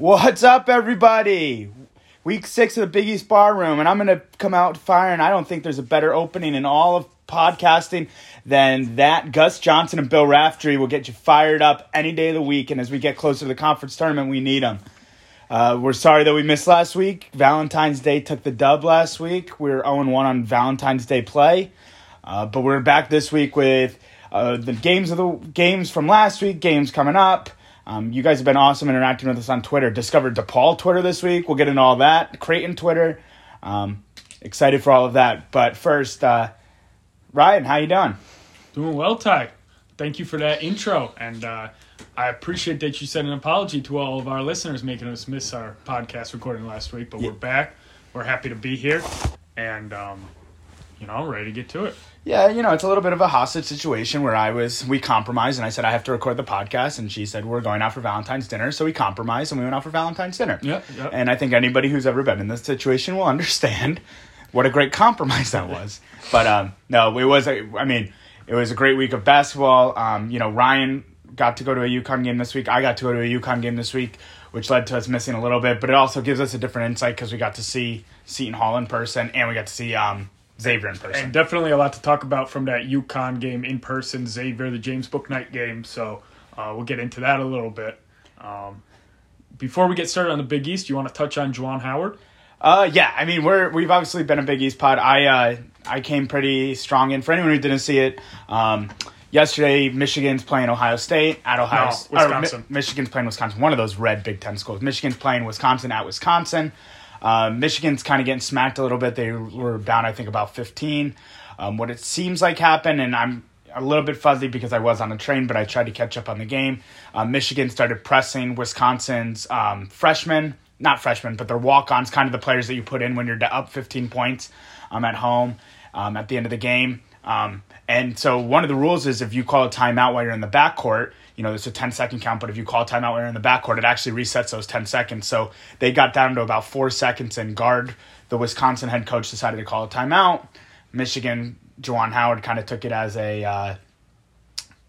What's up, everybody? Week six of the Big East Bar Room, and I'm gonna come out firing. I don't think there's a better opening in all of podcasting than that. Gus Johnson and Bill Raftery will get you fired up any day of the week, and as we get closer to the conference tournament, we need them. Uh, we're sorry that we missed last week. Valentine's Day took the dub last week. We are 0 1 on Valentine's Day play. Uh, but we're back this week with uh, the games of the games from last week, games coming up. Um, you guys have been awesome interacting with us on Twitter. Discovered DePaul Twitter this week. We'll get into all that. Creighton Twitter. Um, excited for all of that. But first, uh, Ryan, how you doing? Doing well, Ty. Thank you for that intro, and uh, I appreciate that you said an apology to all of our listeners making us miss our podcast recording last week. But we're back. We're happy to be here, and um, you know, ready to get to it. Yeah, you know, it's a little bit of a hostage situation where I was, we compromised and I said, I have to record the podcast. And she said, we're going out for Valentine's dinner. So we compromised and we went out for Valentine's dinner. Yeah, yeah. And I think anybody who's ever been in this situation will understand what a great compromise that was. But um, no, it was, a, I mean, it was a great week of basketball. Um, you know, Ryan got to go to a UConn game this week. I got to go to a UConn game this week, which led to us missing a little bit. But it also gives us a different insight because we got to see Seton Hall in person and we got to see um, Xavier in person. And definitely a lot to talk about from that UConn game in person, Xavier, the James Book Night game. So uh, we'll get into that a little bit. Um, before we get started on the Big East, you want to touch on Juwan Howard? Uh, yeah, I mean we're we've obviously been a Big East pod. I uh, I came pretty strong in. For anyone who didn't see it, um, yesterday Michigan's playing Ohio State at Ohio. No, S- or Mi- Wisconsin. Michigan's playing Wisconsin. One of those red Big Ten schools. Michigan's playing Wisconsin at Wisconsin. Uh, Michigan's kind of getting smacked a little bit. They were down, I think, about fifteen. Um, what it seems like happened, and I'm a little bit fuzzy because I was on a train, but I tried to catch up on the game. Uh, Michigan started pressing Wisconsin's um, freshmen, not freshmen, but their walk-ons, kind of the players that you put in when you're up 15 points um, at home um, at the end of the game. Um, and so one of the rules is if you call a timeout while you're in the backcourt, you know, there's a 10 second count, but if you call timeout while you're in the backcourt, it actually resets those 10 seconds. So they got down to about four seconds and Gard, the Wisconsin head coach decided to call a timeout. Michigan, Juwan Howard kind of took it as a uh,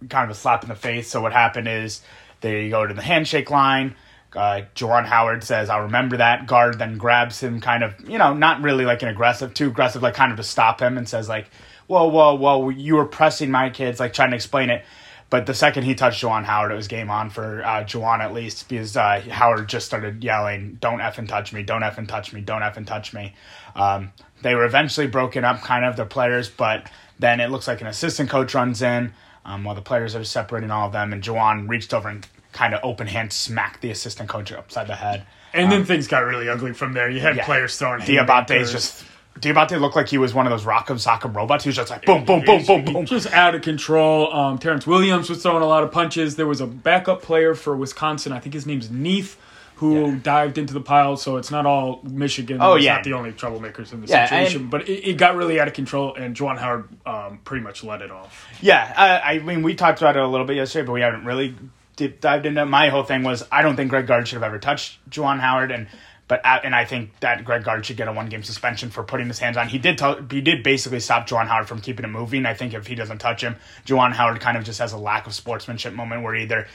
kind of a slap in the face. So what happened is they go to the handshake line. Uh, Howard says, "I'll remember that." Gard then grabs him, kind of, you know, not really like an aggressive, too aggressive, like kind of to stop him, and says, "Like, whoa, whoa, whoa, you were pressing my kids," like trying to explain it. But the second he touched Juwan Howard, it was game on for uh, Juwan at least because uh, Howard just started yelling, "Don't effing touch me! Don't effing touch me! Don't effing touch me!" Um, they were eventually broken up, kind of the players, but then it looks like an assistant coach runs in um, while the players are separating all of them, and Juwan reached over and kind of open hand smacked the assistant coach upside the head. And then things got really ugly from there. You had Um, Yeah. players throwing Diabate's just Diabate looked like he was one of those Rock'em Sock'em robots. He was just like boom, boom, boom, boom, boom. Just out of control. Um, Terrance Williams was throwing a lot of punches. There was a backup player for Wisconsin. I think his name's Neath, who Yeah. dived into the pile. So it's not all Michigan. Oh, It's yeah. not the only troublemakers in the Yeah, situation. and- but it, it got really out of control, and Juwan Howard um, pretty much let it off. Yeah, I, I mean, we talked about it a little bit yesterday, but we haven't really deep dived into. it. My whole thing was I don't think Greg Gard should have ever touched Juwan Howard, and but uh, and I think that Greg Gard should get a one game suspension for putting his hands on. He did tell, he did basically stop Juwan Howard from keeping it moving. I think if he doesn't touch him, Juwan Howard kind of just has a lack of sportsmanship moment where he either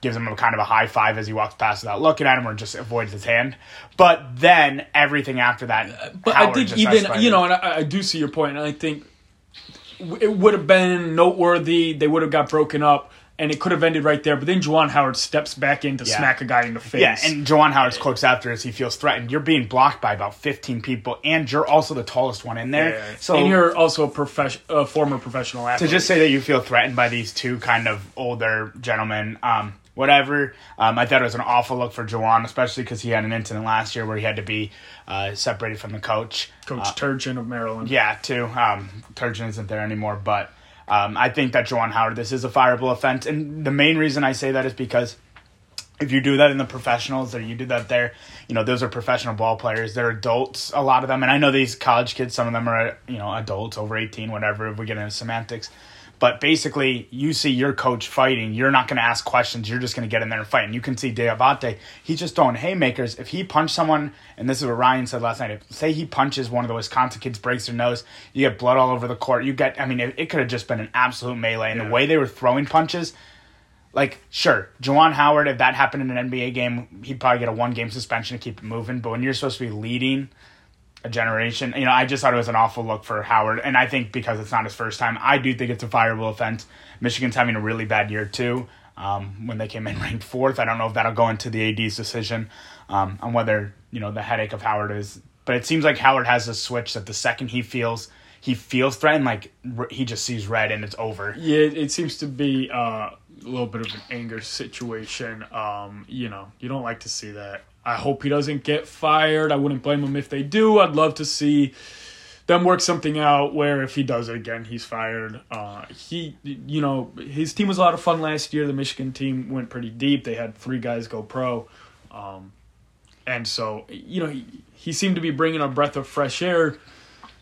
gives him a kind of a high five as he walks past without looking at him, or just avoids his hand. But then everything after that, But Howard I think even you know, and I, I do see your point, and I think it would have been noteworthy. They would have got broken up, and it could have ended right there. But then Juwan Howard steps back in to Yeah. smack a guy in the face. Yeah, and Juwan Howard's quotes after is he feels threatened. You're being blocked by about 15 people, and you're also the tallest one in there. Yeah. So and you're also a, profes- a former professional athlete. to just say that you feel threatened by these two kind of older gentlemen, um, whatever. Um, I thought it was an awful look for Juwan, especially because he had an incident last year where he had to be uh, separated from the coach. Coach Uh, Turgeon of Maryland. yeah, too. Um, Turgeon isn't there anymore, but Um, I think that Juwan Howard, this is a fireable offense, and the main reason I say that is because if you do that in the professionals or you do that there, you know, those are professional ball players. They're adults, a lot of them. And I know these college kids, some of them are, you know, adults over 18, whatever, if we get into semantics. But basically, you see your coach fighting, you're not going to ask questions. You're just going to get in there and fight. And you can see Diabate, he's just throwing haymakers. If he punched someone, and this is what Ryan said last night, if, say he punches one of the Wisconsin kids, breaks their nose, you get blood all over the court. You get, I mean, it, it could have just been an absolute melee. And Yeah. the way they were throwing punches, like sure, Juwan Howard, if that happened in an NBA game, he'd probably get a one game suspension to keep it moving. But when you're supposed to be leading a generation, you know, I just thought it was an awful look for Howard. And I think because it's not his first time, I do think it's a fireable offense. Michigan's having a really bad year too. Um, when they came in ranked fourth, I don't know if that'll go into the AD's decision um, on whether you know the headache of Howard is. But it seems like Howard has a switch that the second he feels he feels threatened, like he just sees red and it's over. Yeah, it, seems to be uh, a little bit of an anger situation. Um, you know, you don't like to see that. I hope he doesn't get fired. I wouldn't blame him if they do. I'd love to see them work something out where if he does it again, he's fired. Uh, he, you know, his team was a lot of fun last year. The Michigan team went pretty deep. They had three guys go pro. Um, and so, you know, he, he seemed to be bringing a breath of fresh air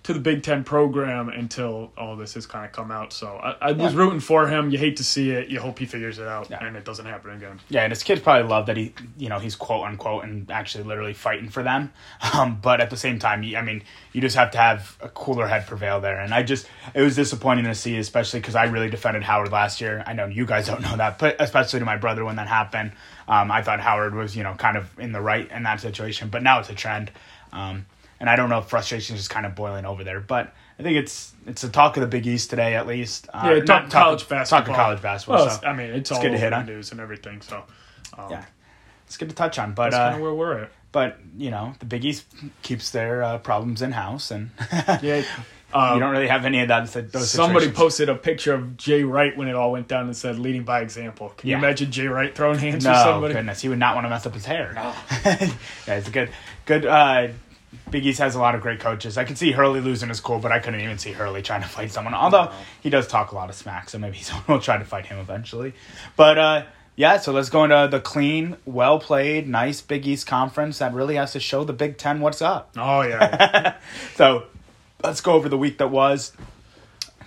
to the Big Ten program until all this has kind of come out. So I, I was Yeah. rooting for him. You hate to see it. You hope he figures it out Yeah. and it doesn't happen again. Yeah, and his kids probably love that he, you know, he's quote unquote and actually literally fighting for them. Um, but at the same time, I mean, you just have to have a cooler head prevail there. And I just, it was disappointing to see, especially because I really defended Howard last year. I know you guys don't know that, but especially to my brother when that happened, um, I thought Howard was, you know, kind of in the right in that situation. But now it's a trend. Um, and I don't know if frustration is just kind of boiling over there, but I think it's it's the talk of the Big East today, at least. Uh, Yeah, not talk talk- college basketball. Talking college basketball. Well, so I mean, it's, it's all good to hit the on. news and everything. So um, yeah, it's good to touch on. But that's uh, kind of where we're at. but you know the Big East keeps their uh, problems in house, and Yeah. Um, you don't really have any of that. Those Somebody situations. posted a picture of Jay Wright when it all went down and said "leading by example." Can Yeah. you imagine Jay Wright throwing hands No somebody? goodness, he would not want to mess up his hair. yeah, it's a good, good. Uh, Big East has a lot of great coaches. I could see Hurley losing his cool, but I couldn't even see Hurley trying to fight someone. Although he does talk a lot of smack, so maybe someone will try to fight him eventually. But uh, yeah, so let's go into the clean, well played, nice Big East conference that really has to show the Big Ten what's up. Oh yeah. So let's go over the week that was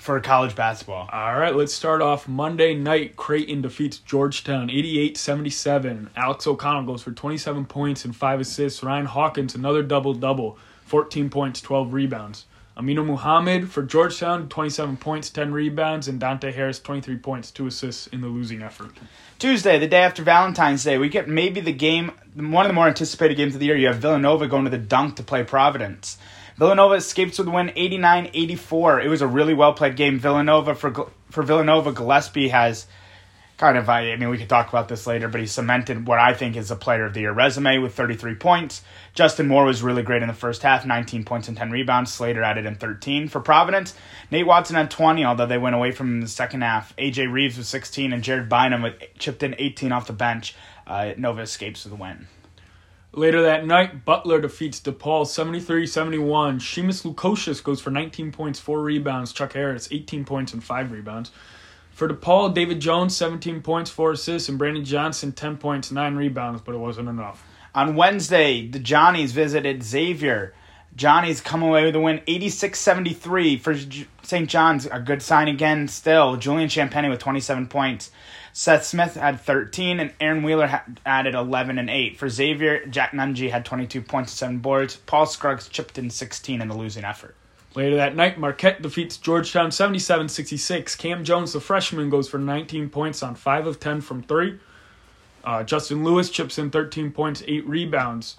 for college basketball. All right, let's start off Monday night. Creighton defeats Georgetown 88-77. Alex O'Connell goes for 27 points and 5 assists. Ryan Hawkins another double-double, 14 points, 12 rebounds. Aminu Mohammed for Georgetown, 27 points, 10 rebounds, and Dante Harris, 23 points, 2 assists in the losing effort. Tuesday, the day after Valentine's Day, we get maybe the game, one of the more anticipated games of the year. You have Villanova going to the dunk to play Providence. Villanova escapes with a win 89 84. It was a really well played game. Villanova, for, for Villanova, Gillespie has kind of, I mean, we could talk about this later, but he cemented what I think is a player of the year resume with 33 points. Justin Moore was really great in the first half, 19 points and 10 rebounds. Slater added in 13. For Providence, Nate Watson had 20, although they went away from him in the second half. AJ Reeves with 16 and Jared Bynum with chipped in 18 off the bench. Uh, Nova escapes with a win. Later that night, Butler defeats DePaul 73-71. Simas Lukosius goes for 19 points, 4 rebounds. Chuck Harris, 18 points and 5 rebounds. For DePaul, David Jones, 17 points, 4 assists, and Brandon Johnson, 10 points, 9 rebounds, but it wasn't enough. On Wednesday, the Johnnies visited Xavier. Johnnies come away with a win 86-73 for St. John's. A good sign again still. Julian Champagnie with 27 points. Seth Smith had 13 and Aaron Wheeler added 11 and 8. For Xavier, Jack Nunge had 22 points and 7 boards. Paul Scruggs chipped in 16 in the losing effort. Later that night, Marquette defeats Georgetown 77-66. Cam Jones, the freshman, goes for 19 points on 5 of 10 from 3. Uh, Justin Lewis chips in 13 points, 8 rebounds.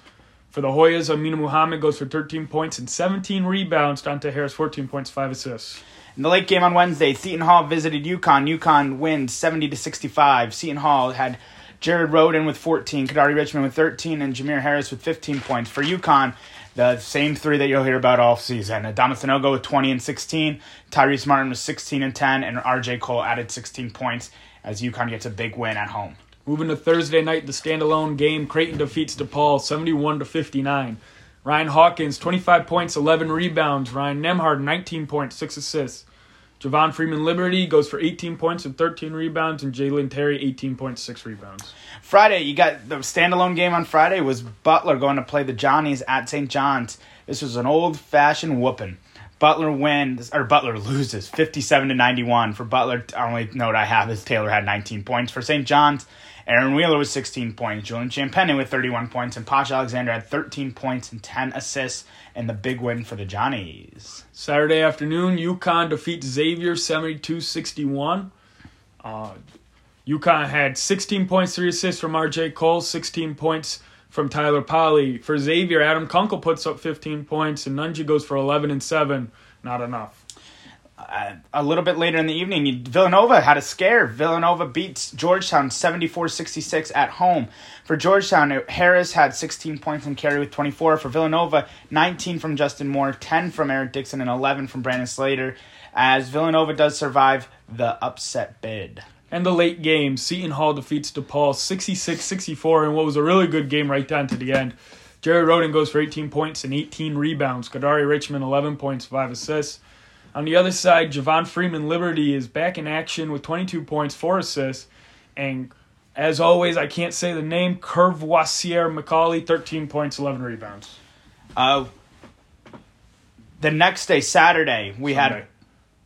For the Hoyas, Aminu Mohammed goes for 13 points and 17 rebounds. Dante Harris, 14 points, 5 assists. In the late game on Wednesday, Seton Hall visited UConn. UConn wins 70 to 65. Seton Hall had Jared Rhoden with 14, Kadary Richmond with 13, and Jamir Harris with 15 points. For UConn, the same three that you'll hear about all season. Adama Sanogo with 20 and 16, Tyrese Martin with 16 and 10, and RJ Cole added 16 points as UConn gets a big win at home. Moving to Thursday night, the standalone game, Creighton defeats DePaul 71 to 59. Ryan Hawkins, 25 points, 11 rebounds. Ryan Nembhard, 19 points, 6 assists. Javon Freeman Liberty goes for 18 points and 13 rebounds, and Jalen Terry 18.6 rebounds. Friday, you got the standalone game on Friday was Butler going to play the Johnnies at St. John's. This was an old fashioned whooping. Butler wins or Butler loses 57 to 91. For Butler, the only note I have is Taylor had 19 points. For St. John's, Aaron Wheeler with 16 points, Julian Champagnie with 31 points, and Posh Alexander had 13 points and 10 assists in the big win for the Johnnies. Saturday afternoon, UConn defeats Xavier 72 61. Uh, UConn had 16 points, 3 assists from RJ Cole, 16 points from Tyler Polley. For Xavier, Adam Kunkel puts up 15 points, and Nunge goes for 11 and 7. Not enough. Uh, a little bit later in the evening, Villanova had a scare. Villanova beats Georgetown 74 66 at home. For Georgetown, Harris had 16 points and carry with 24. For Villanova, 19 from Justin Moore, 10 from Eric Dixon, and 11 from Brandon Slater, as Villanova does survive the upset bid. And the late game, Seton Hall defeats DePaul 66 64 in what was a really good game right down to the end. Jared Rhoden goes for 18 points and 18 rebounds. Kadary Richmond, 11 points, 5 assists. On the other side, Javon Freeman Liberty is back in action with 22 points, 4 assists. And as always, I can't say the name, Courvoisier McCauley, 13 points, 11 rebounds. Uh, the next day, Saturday, we Sunday. had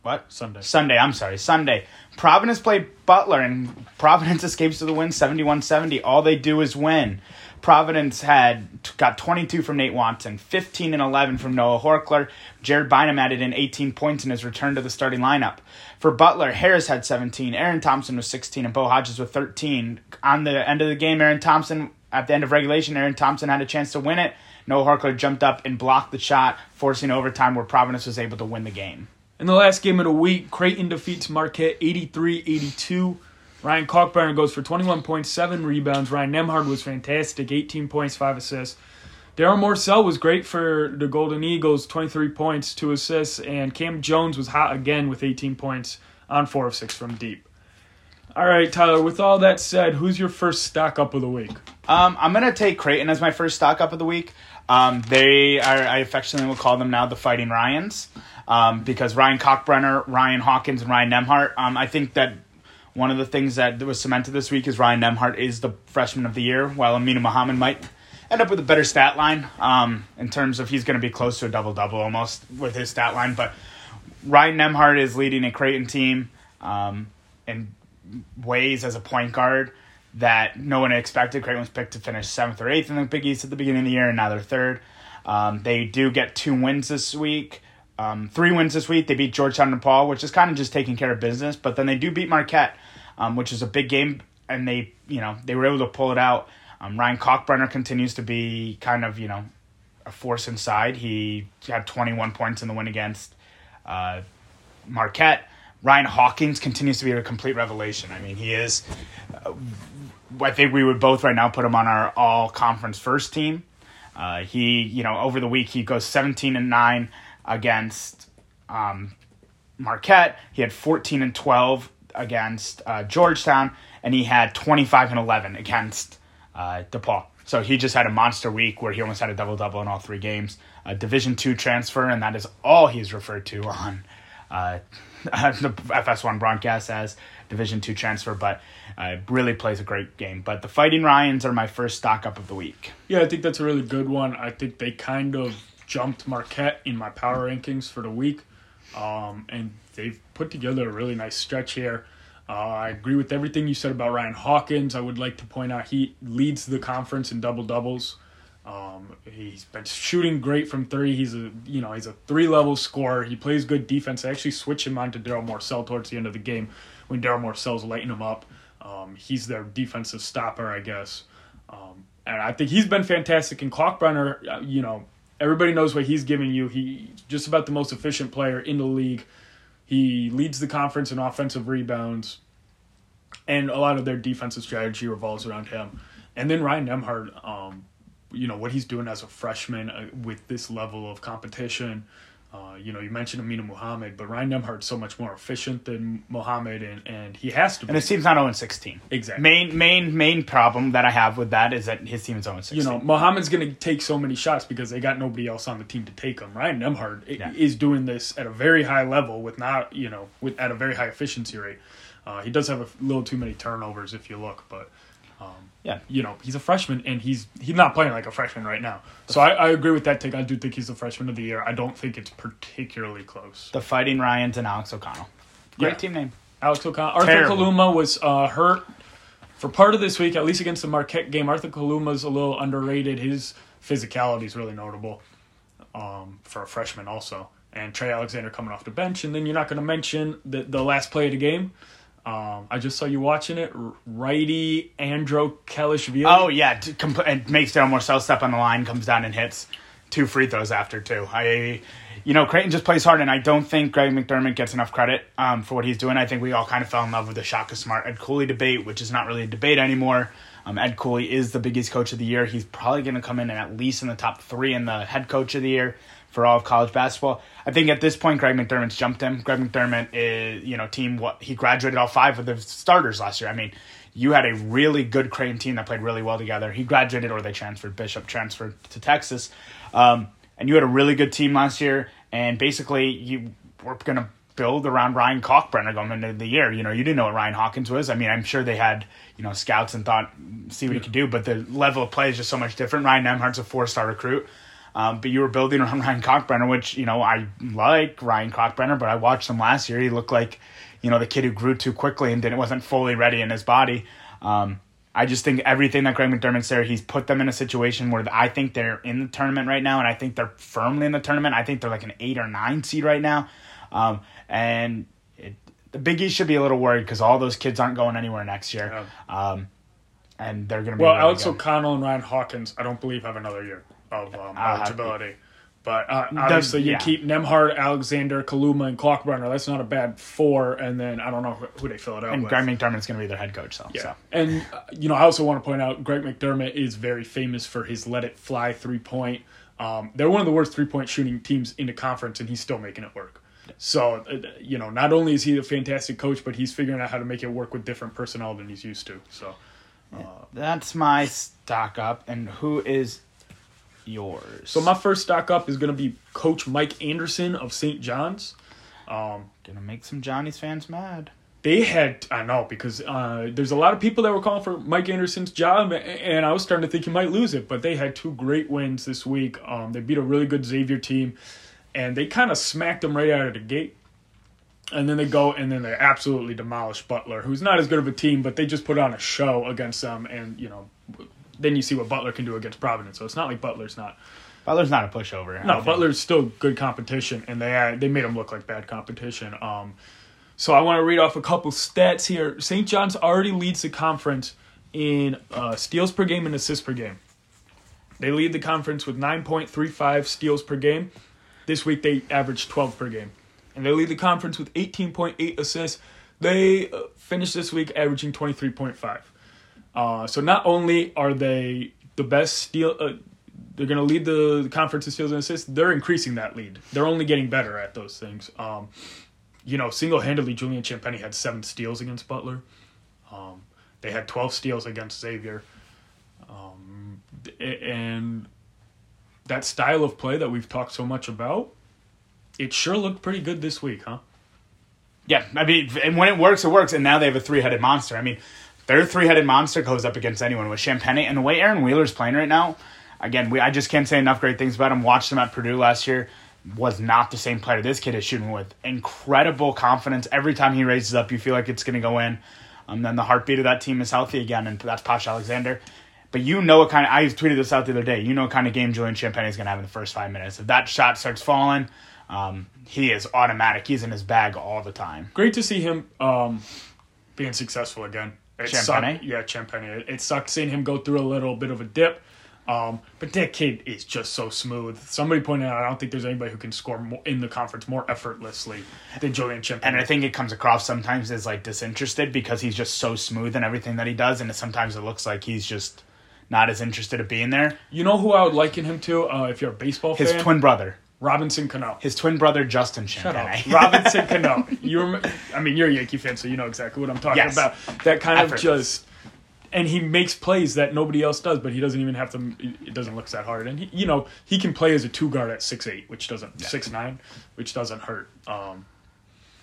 what? Sunday. Sunday, I'm sorry, Sunday. Providence played Butler, and Providence escapes to the win 71 70. All they do is win. Providence had got 22 from Nate Watson, 15 and 11 from Noah Horchler. Jared Bynum added in 18 points in his return to the starting lineup. For Butler, Harris had 17, Aaron Thompson was 16, and Bo Hodges with 13. On the end of the game, Aaron Thompson, at the end of regulation, Aaron Thompson had a chance to win it. Noah Horchler jumped up and blocked the shot, forcing overtime where Providence was able to win the game. In the last game of the week, Creighton defeats Marquette 83 82. Ryan Kalkbrenner goes for 21.7 rebounds. Ryan Nembhard was fantastic, 18 points, 5 assists. Darryl Morsell was great for the Golden Eagles, 23 points, 2 assists. And Cam Jones was hot again with 18 points on 4 of 6 from deep. All right, Tyler, with all that said, who's your first stock up of the week? Um, I'm gonna take Creighton as my first stock up of the week. Um, they are, I affectionately will call them now the Fighting Ryans, um, because Ryan Kalkbrenner, Ryan Hawkins, and Ryan Nembhard. Um, I think that one of the things that was cemented this week is Ryan Nembhard is the freshman of the year, while Aminu Mohammed might end up with a better stat line um, in terms of he's going to be close to a double double almost with his stat line. But Ryan Nembhard is leading a Creighton team um, in ways as a point guard that no one expected. Creighton was picked to finish seventh or eighth in the Big East at the beginning of the year, and now they're third. Um, they do get two wins this week. Um, three wins this week. They beat Georgetown and Paul, which is kind of just taking care of business. But then they do beat Marquette, um, which is a big game, and they you know they were able to pull it out. Um, Ryan Kalkbrenner continues to be kind of you know a force inside. He had 21 points in the win against uh, Marquette. Ryan Hawkins continues to be a complete revelation. I mean, he is. Uh, I think we would both right now put him on our all conference first team. Uh, he, you know, over the week he goes 17 and 9 against um, Marquette. He had 14 and 12 against uh, Georgetown, and he had 25 and 11 against uh, DePaul. So he just had a monster week where he almost had a double double in all three games. A Division two transfer, and that is all he's referred to on uh, the FS1 broadcast as Division two transfer. But uh, really plays a great game. But the Fighting Ryans are my first stock up of the week. Yeah, I think that's a really good one. I think they kind of jumped Marquette in my power rankings for the week, um, and they've put together a really nice stretch here. Uh, I agree with everything you said about Ryan Hawkins. I would like to point out he leads the conference in double doubles. Um, he's been shooting great from three. He's a you know he's a three level scorer. He plays good defense. I actually switched him on to Darryl Morsell towards the end of the game when Darryl Morsell's lighting him up. Um, he's their defensive stopper, I guess. Um, and I think he's been fantastic. And Kalkbrenner, uh, you know, everybody knows what he's giving you. He's just about the most efficient player in the league. He leads the conference in offensive rebounds, and a lot of their defensive strategy revolves around him. And then Ryan Nembhard, um, you know what he's doing as a freshman uh, with this level of competition. Uh, you know, you mentioned Aminu Mohammed, but Ryan Nembhard's so much more efficient than Mohammed, and, and he has to be. And his team's not 0 16. Exactly. Main main main problem that I have with that is that his team is 0 16. you know, Mohammed's going to take so many shots because they got nobody else on the team to take them. Ryan Nembhard Yeah. is doing this at a very high level with not, you know, with at a very high efficiency rate. Uh, he does have a little too many turnovers if you look, but yeah. you know he's a freshman and he's he's not playing like a freshman right now. So I, I agree with that take. I do think he's the freshman of the year. I don't think it's particularly close. The Fighting Ryans and Alex O'Connell. Great Yeah. team name. Alex O'Connell, Arthur Terrible. Kaluma was uh, hurt for part of this week, at least against the Marquette game. Arthur Kaluma's a little underrated. His physicality is really notable um, for a freshman, also. And Trey Alexander coming off the bench, and then you're not going to mention the the last play of the game. Um, I just saw you watching it. Righty Andro Kelishvili. Oh yeah, comp- and makes Darryl Morsell step on the line, comes down and hits two free throws after two. I, you know, Creighton just plays hard, and I don't think Greg McDermott gets enough credit um, for what he's doing. I think we all kind of fell in love with the Shaka Smart Ed Cooley debate, which is not really a debate anymore. Um, Ed Cooley is the biggest Coach of the Year. He's probably going to come in at least in the top three in the Head Coach of the Year for all of college basketball. I think at this point, Greg McDermott's jumped him. Greg McDermott is, you know, team what he graduated all five of the starters last year. I mean, you had a really good Creighton team that played really well together. He graduated or they transferred. Bishop transferred to Texas, um, and you had a really good team last year. And basically, you were going to build around Ryan Kalkbrenner going into the year. You know, you didn't know what Ryan Hawkins was. I mean, I'm sure they had you know scouts and thought see what he could do, but the level of play is just so much different. Ryan Nembhard's a four star recruit. Um, but you were building around Ryan Kalkbrenner, which you know I like Ryan Kalkbrenner, but I watched him last year. He looked like you know the kid who grew too quickly and didn't wasn't fully ready in his body. Um, I just think everything that Greg McDermott's there, he's put them in a situation where I think they're in the tournament right now, and I think they're firmly in the tournament. I think they're like an eight or nine seed right now, um, and it, the Big East should be a little worried because all those kids aren't going anywhere next year, um, and they're going to be Well, Alex good. O'Connell and Ryan Hawkins, I don't believe have another year of um, Uh, eligibility. But uh, obviously, you keep Nembhard, Alexander, Kaluma, and Kalkbrenner. That's not a bad four. And then I don't know who, they fill it out and with. Greg McDermott's going to be their head coach, so yeah. so. And, uh, you know, I also want to point out Greg McDermott is very famous for his let it fly three point. Um, they're one of the worst three point shooting teams in the conference, and he's still making it work. So, uh, you know, not only is he a fantastic coach, but he's figuring out how to make it work with different personnel than he's used to. So, That's my stock up, and who is yours? So my first stock up is going to be Coach Mike Anderson of St. John's. Um, gonna make some Johnny's fans mad. They had I know because uh, there's a lot of people that were calling for Mike Anderson's job, and I was starting to think he might lose it. But they had two great wins this week. Um, they beat a really good Xavier team, and they kind of smacked them right out of the gate. And then they go and then they absolutely demolish Butler, who's not as good of a team, but they just put on a show against them. And you know, then you see what Butler can do against Providence. So it's not like Butler's not Butler's not a pushover. No. Butler's still good competition, and they they made him look like bad competition. Um, so I want to read off a couple stats here. St. John's already leads the conference in uh, steals per game and assists per game. They lead the conference with 9.35 steals per game. This week they averaged 12 per game, and they lead the conference with 18.8 assists. They uh, finished this week averaging 23.5. Uh, so not only are they the best steal, uh, they're going to lead the, conference in steals and assists. They're increasing that lead. They're only getting better at those things. Um, you know, single handedly, Julian Champagnie had seven steals against Butler. Um, they had 12 steals against Xavier. Um, and that style of play that we've talked so much about, it sure looked pretty good this week, huh? Yeah, I mean, and when it works, it works. And now they have a three-headed monster. I mean, their three-headed monster goes up against anyone with Champagnie and the way Aaron Wheeler's playing right now. Again, we I just can't say enough great things about him. Watched him at Purdue last year. Was not the same player this kid is shooting with. Incredible confidence. Every time he raises up, you feel like it's going to go in. Um, then the heartbeat of that team is healthy again, and that's Posh Alexander. But you know what kind of I tweeted this out the other day. You know what kind of game Julian Champagnie is going to have in the first five minutes. If that shot starts falling, um, he is automatic. He's in his bag all the time. great to see him um, being successful again. It Champagnie? sucked- yeah, Champagnie. It, it sucked seeing him go through a little bit of a dip. Um, but that kid is just so smooth. Somebody pointed out, I don't think there's anybody who can score more in the conference more effortlessly than Julian Champagnie. And I think it comes across sometimes as like disinterested because he's just so smooth in everything that he does, and sometimes it looks like he's just not as interested in being there. you know who I would liken him to uh, if you're a baseball His fan? twin brother, Robinson Cano. His twin brother Justin Shut up. Robinson Cano. You rem- I mean, you're a Yankee fan, so you know exactly what I'm talking Yes. about. That kind of just. And he makes plays that nobody else does, but he doesn't even have to. It doesn't look that hard, and he, you know he can play as a two guard at six eight, which doesn't six nine, which doesn't hurt. Um,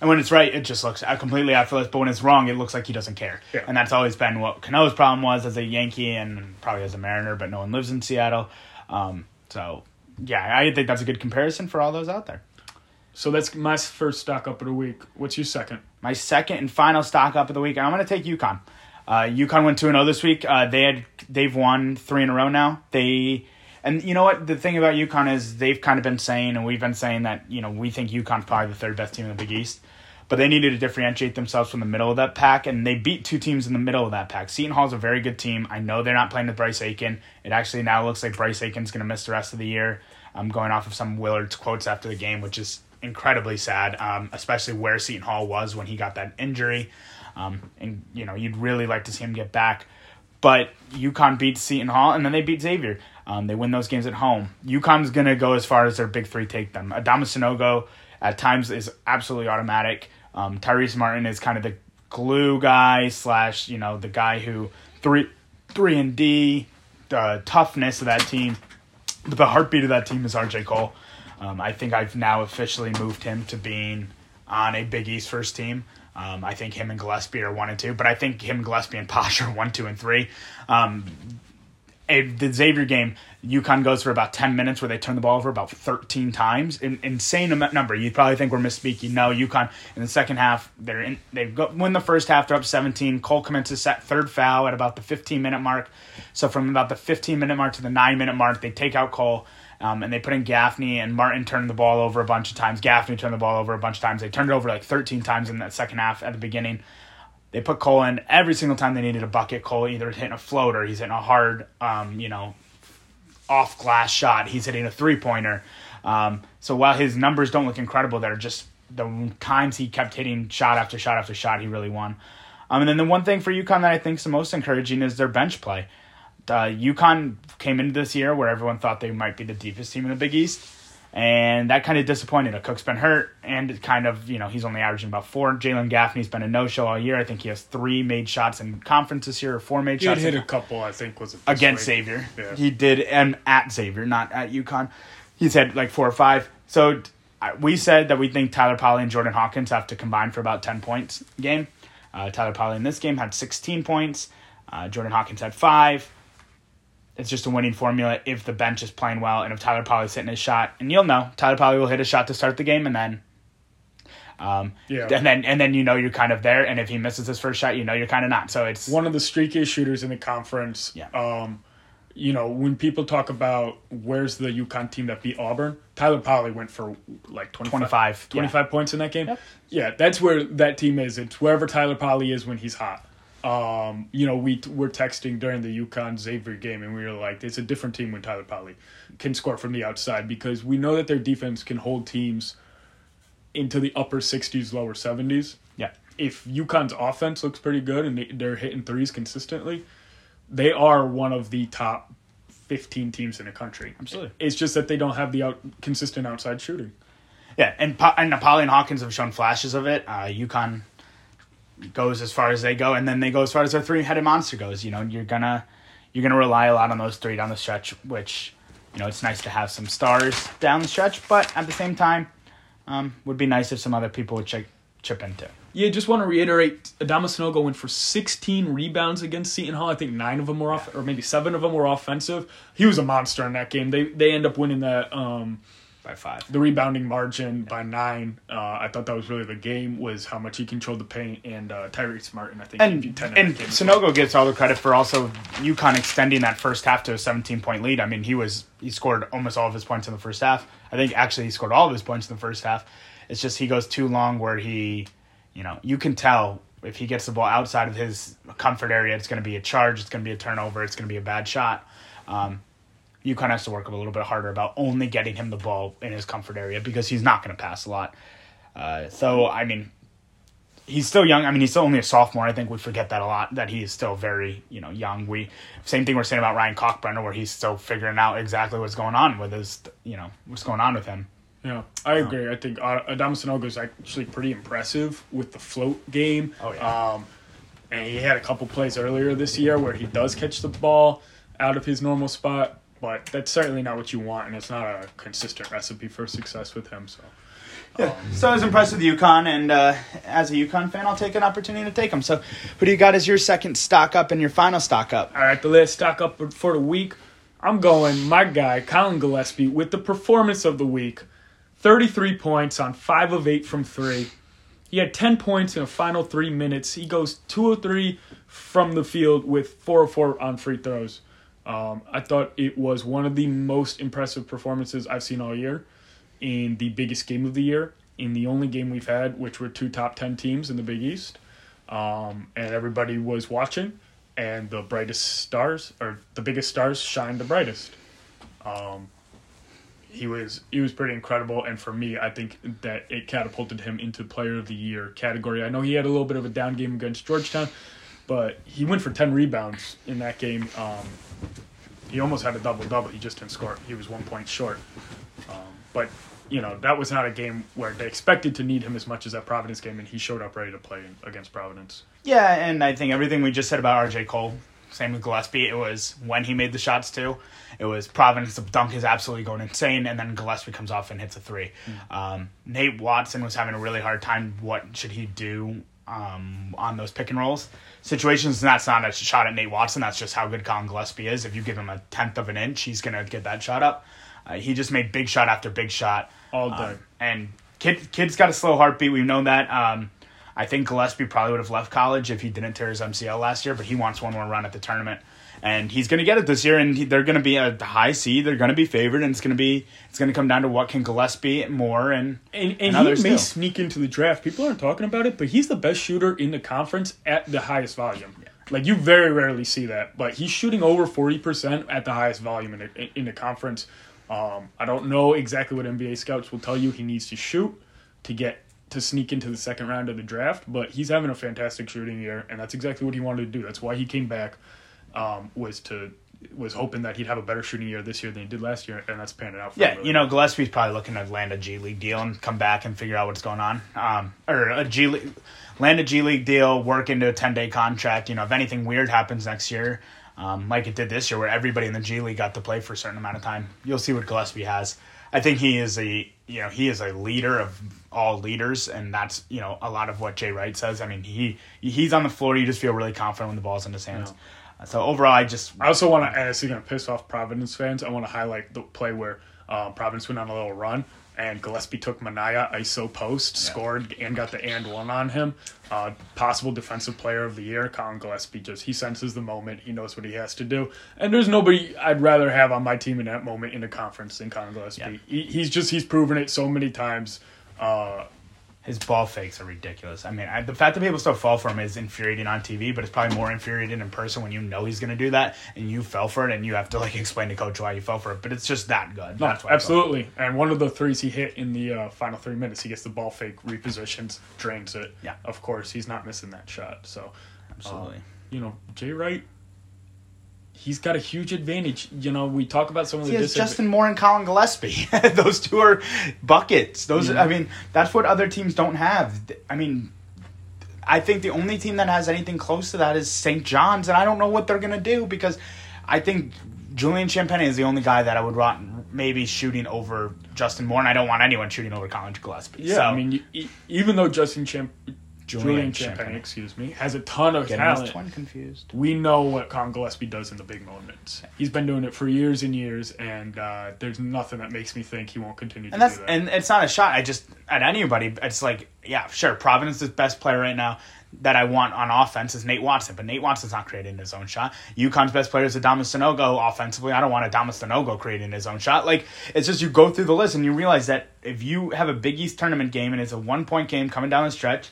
And when it's right, it just looks completely effortless. But when it's wrong, it looks like he doesn't care. Yeah. And that's always been what Cano's problem was as a Yankee and probably as a Mariner, but no one lives in Seattle. Um, so, yeah, I think that's a good comparison for all those out there. so that's my first stock up of the week. What's your second? My second and final stock up of the week, I'm going to take UConn. Uh, UConn went two and zero this week. Uh, they had they've won three in a row now. They and you know what the thing about UConn is they've kind of been saying and we've been saying that you know we think UConn's probably the third best team in the Big East, but they needed to differentiate themselves from the middle of that pack and they beat two teams in the middle of that pack. Seton Hall's a very good team. I know they're not playing with Bryce Aiken. It actually now looks like Bryce Aiken's going to miss the rest of the year. I'm going off of some Willard's quotes after the game, which is incredibly sad, um, especially where Seton Hall was when he got that injury. Um, and you know, you'd really like to see him get back. But UConn beats Seton Hall, and then they beat Xavier. Um, they win those games at home. UConn's going to go as far as their big three take them. Adama Sanogo at times is absolutely automatic. Um, Tyrese Martin is kind of the glue guy slash you know the guy who three three and D, the toughness of that team. The heartbeat of that team is RJ Cole. Um, I think I've now officially moved him to being on a Big East first team. Um, I think him and Gillespie are one and two, but I think him, Gillespie, and Posh are one, two, and three. Um, the Xavier game, UConn goes for about 10 minutes where they turn the ball over about 13 times. In, insane number. You'd probably think we're misspeaking. No, UConn in the second half, they're in, they go, win the first half, they're up 17. Cole commences set third foul at about the 15 minute mark. So from about the 15 minute mark to the 9 minute mark, they take out Cole. Um, and they put in Gaffney and Martin turned the ball over a bunch of times. Gaffney turned the ball over a bunch of times. They turned it over like 13 times in that second half at the beginning. They put Cole in every single time they needed a bucket. Cole either hitting a floater, he's hitting a hard, um, you know, off glass shot. He's hitting a three pointer. Um, so while his numbers don't look incredible, they're just the times he kept hitting shot after shot after shot, he really won. Um, and then the one thing for UConn that I think is the most encouraging is their bench play. Uh, UConn came into this year where everyone thought they might be the deepest team in the Big East, and that kind of disappointed. Akok's been hurt, and kind of you know he's only averaging about four. Jalen Gaffney's been a no show all year. I think he has three made shots in conference this year, or four made shots. He hit a couple, I think, was against week? Xavier. Yeah. He did, and at Xavier, not at UConn. He's had like four or five. So we said that we think Tyler Polley and Jordan Hawkins have to combine for about 10 points game. Uh, Tyler Polley in this game had 16 points. Uh, Jordan Hawkins had five. It's just a winning formula if the bench is playing well and if Tyler Polley's hitting his shot. And you'll know Tyler Polley will hit a shot to start the game and then um, Yeah. and then and then you know you're kind of there and if he misses his first shot, you know you're kind of not. So it's one of the streakiest shooters in the conference. Yeah. Um, you know, when people talk about where's the UConn team that beat Auburn, Tyler Polley went for like 25, 25, yeah. points in that game. Yep. Yeah, that's where that team is. It's wherever Tyler Polley is when he's hot. Um, you know, we were texting during the UConn Xavier game, and we were like, it's a different team when Tyler Polley can score from the outside because we know that their defense can hold teams into the upper 60s, lower 70s yeah. if UConn's offense looks pretty good and they, they're hitting threes consistently, they are one of the top 15 teams in the country. Absolutely. It's just that they don't have the out, consistent outside shooting. Yeah, and and Polley and Hawkins have shown flashes of it. Uh, UConn goes as far as they go, and then they go as far as their three-headed monster goes. You know, you're gonna you're gonna rely a lot on those three down the stretch, which you know it's nice to have some stars down the stretch, but at the same time, um, would be nice if some other people would chip chip into. Yeah, just want to reiterate, Adama Sanogo went for 16 rebounds against Seton Hall. I think nine of them were off, or maybe seven of them were offensive. He was a monster in that game. They they end up winning that um, By five. the rebounding margin by nine. Uh, I thought that was really the game was how much he controlled the paint and uh, Tyrese Martin. I think And 10 and that. Sanogo gets all the credit for also UConn extending that first half to a 17 point lead. I mean, he was he scored almost all of his points in the first half. I think actually he scored all of his points in the first half. It's just he goes too long where he, you know, you can tell if he gets the ball outside of his comfort area, it's going to be a charge, it's going to be a turnover, it's going to be a bad shot. Um, UConn has to work a little bit harder about only getting him the ball in his comfort area because he's not going to pass a lot. Uh, so I mean, he's still young. I mean, he's still only a sophomore. I think we forget that a lot. That he is still very, you know, young. We same thing we're saying about Ryan Kalkbrenner, where he's still figuring out exactly what's going on with his, you know, what's going on with him. Yeah, I agree. I think Adam Sanogo is actually pretty impressive with the float game. Oh, yeah. Um, and he had a couple plays earlier this year where he does catch the ball out of his normal spot, but that's certainly not what you want, and it's not a consistent recipe for success with him. So. Yeah. So I was impressed with UConn, and uh, as a UConn fan, I'll take an opportunity to take them. So, who do you got as your second stock up and your final stock up? All right, the last stock up for the week. I'm going my guy Collin Gillespie with the performance of the week. 33 points on 5 of 8 from 3. He had 10 points in the final 3 minutes. He goes 2 of 3 from the field with 4 of 4 on free throws. Um, I thought it was one of the most impressive performances I've seen all year in the biggest game of the year, in the only game we've had, which were two top 10 teams in the Big East. Um, and everybody was watching, and the brightest stars, or the biggest stars, shined the brightest. Um, he was he was pretty incredible, and for me, I think that it catapulted him into Player of the Year category. I know he had a little bit of a down game against Georgetown, but he went for ten rebounds in that game. Um, he almost had a double double. He just didn't score. He was one point short. Um, but you know that was not a game where they expected to need him as much as that Providence game, and he showed up ready to play against Providence. Yeah, and I think everything we just said about RJ Cole, same with Gillespie, it was when he made the shots too. It was Providence, the dunk is absolutely going insane, and then Gillespie comes off and hits a three. Um, Nate Watson was having a really hard time. What should he do um, on those pick and rolls situations? And that's not a shot at Nate Watson. That's just how good Collin Gillespie is. If you give him a tenth of an inch, he's going to get that shot up. Uh, he just made big shot after big shot. All day. Um, and kid, kid's got a slow heartbeat. We've known that. Um, I think Gillespie probably would have left college if he didn't tear his MCL last year, but he wants one more run at the tournament, and he's going to get it this year. And he, they're going to be a high seed. They're going to be favored, and it's going to be it's going to come down to what can Gillespie more and And, and, others he may too. sneak into the draft. People aren't talking about it, but he's the best shooter in the conference at the highest volume. Like you very rarely see that, but he's shooting over forty percent at the highest volume in the, in the conference. Um, I don't know exactly what NBA scouts will tell you he needs to shoot to get to sneak into the second round of the draft, but he's having a fantastic shooting year, and that's exactly what he wanted to do. That's why he came back um, was to was hoping that he'd have a better shooting year this year than he did last year, and that's panning out. For Yeah, him really you know, Gillespie's probably looking to land a G League deal and come back and figure out what's going on. Um, or a G League, land a G League deal, work into a 10 day contract. You know, if anything weird happens next year, um, like it did this year, where everybody in the G League got to play for a certain amount of time, you'll see what Gillespie has. I think he is a, you know, he is a leader of all leaders, and that's, you know, a lot of what Jay Wright says. I mean, he he's on the floor, you just feel really confident when the ball's in his hands. So overall, I just I also want to, is going to piss off Providence fans. I want to highlight the play where um, Providence went on a little run and Gillespie took Minaya ISO post, scored, and got the and one on him. Uh, possible defensive player of the year. Collin Gillespie just he senses the moment. He knows what he has to do, and there's nobody I'd rather have on my team in that moment in the conference than Collin Gillespie. Yeah. He, he's just he's proven it so many times. Uh, His ball fakes are ridiculous. I mean, I, the fact that people still fall for him is infuriating on TV, but it's probably more infuriating in person when you know he's going to do that and you fell for it and you have to like explain to coach why you fell for it. But it's just that good. No, That's why I fell for it. absolutely. And one of the threes he hit in the uh, final three minutes, he gets the ball fake, repositions, drains it. Yeah. Of course, he's not missing that shot. So, Absolutely. um, you know, Jay Wright, he's got a huge advantage. You know, we talk about some of the He has. Justin Moore and Collin Gillespie. Those two are buckets. Those, Yeah. I mean, that's what other teams don't have. I mean, I think the only team that has anything close to that is St. John's, and I don't know what they're gonna do because I think Julian Champagnie is the only guy that I would want maybe shooting over Justin Moore, and I don't want anyone shooting over Collin Gillespie. Yeah, So, I mean, even though Justin Champ, Julian, Julian Champagnie, Champagnie. excuse me, has a ton of getting talent, twin confused. we know what Collin Gillespie does in the big moments. He's been doing it for years and years, and uh, there's nothing that makes me think he won't continue to And that's do that. and it's not a shot. I just at anybody. It's like yeah, sure. Providence's best player right now that I want on offense is Nate Watson, but Nate Watson's not creating his own shot. UConn's best player is Adama Sanogo offensively. I don't want Adama Sanogo creating his own shot. Like it's just you go through the list and you realize that if you have a Big East tournament game and it's a one point game coming down the stretch.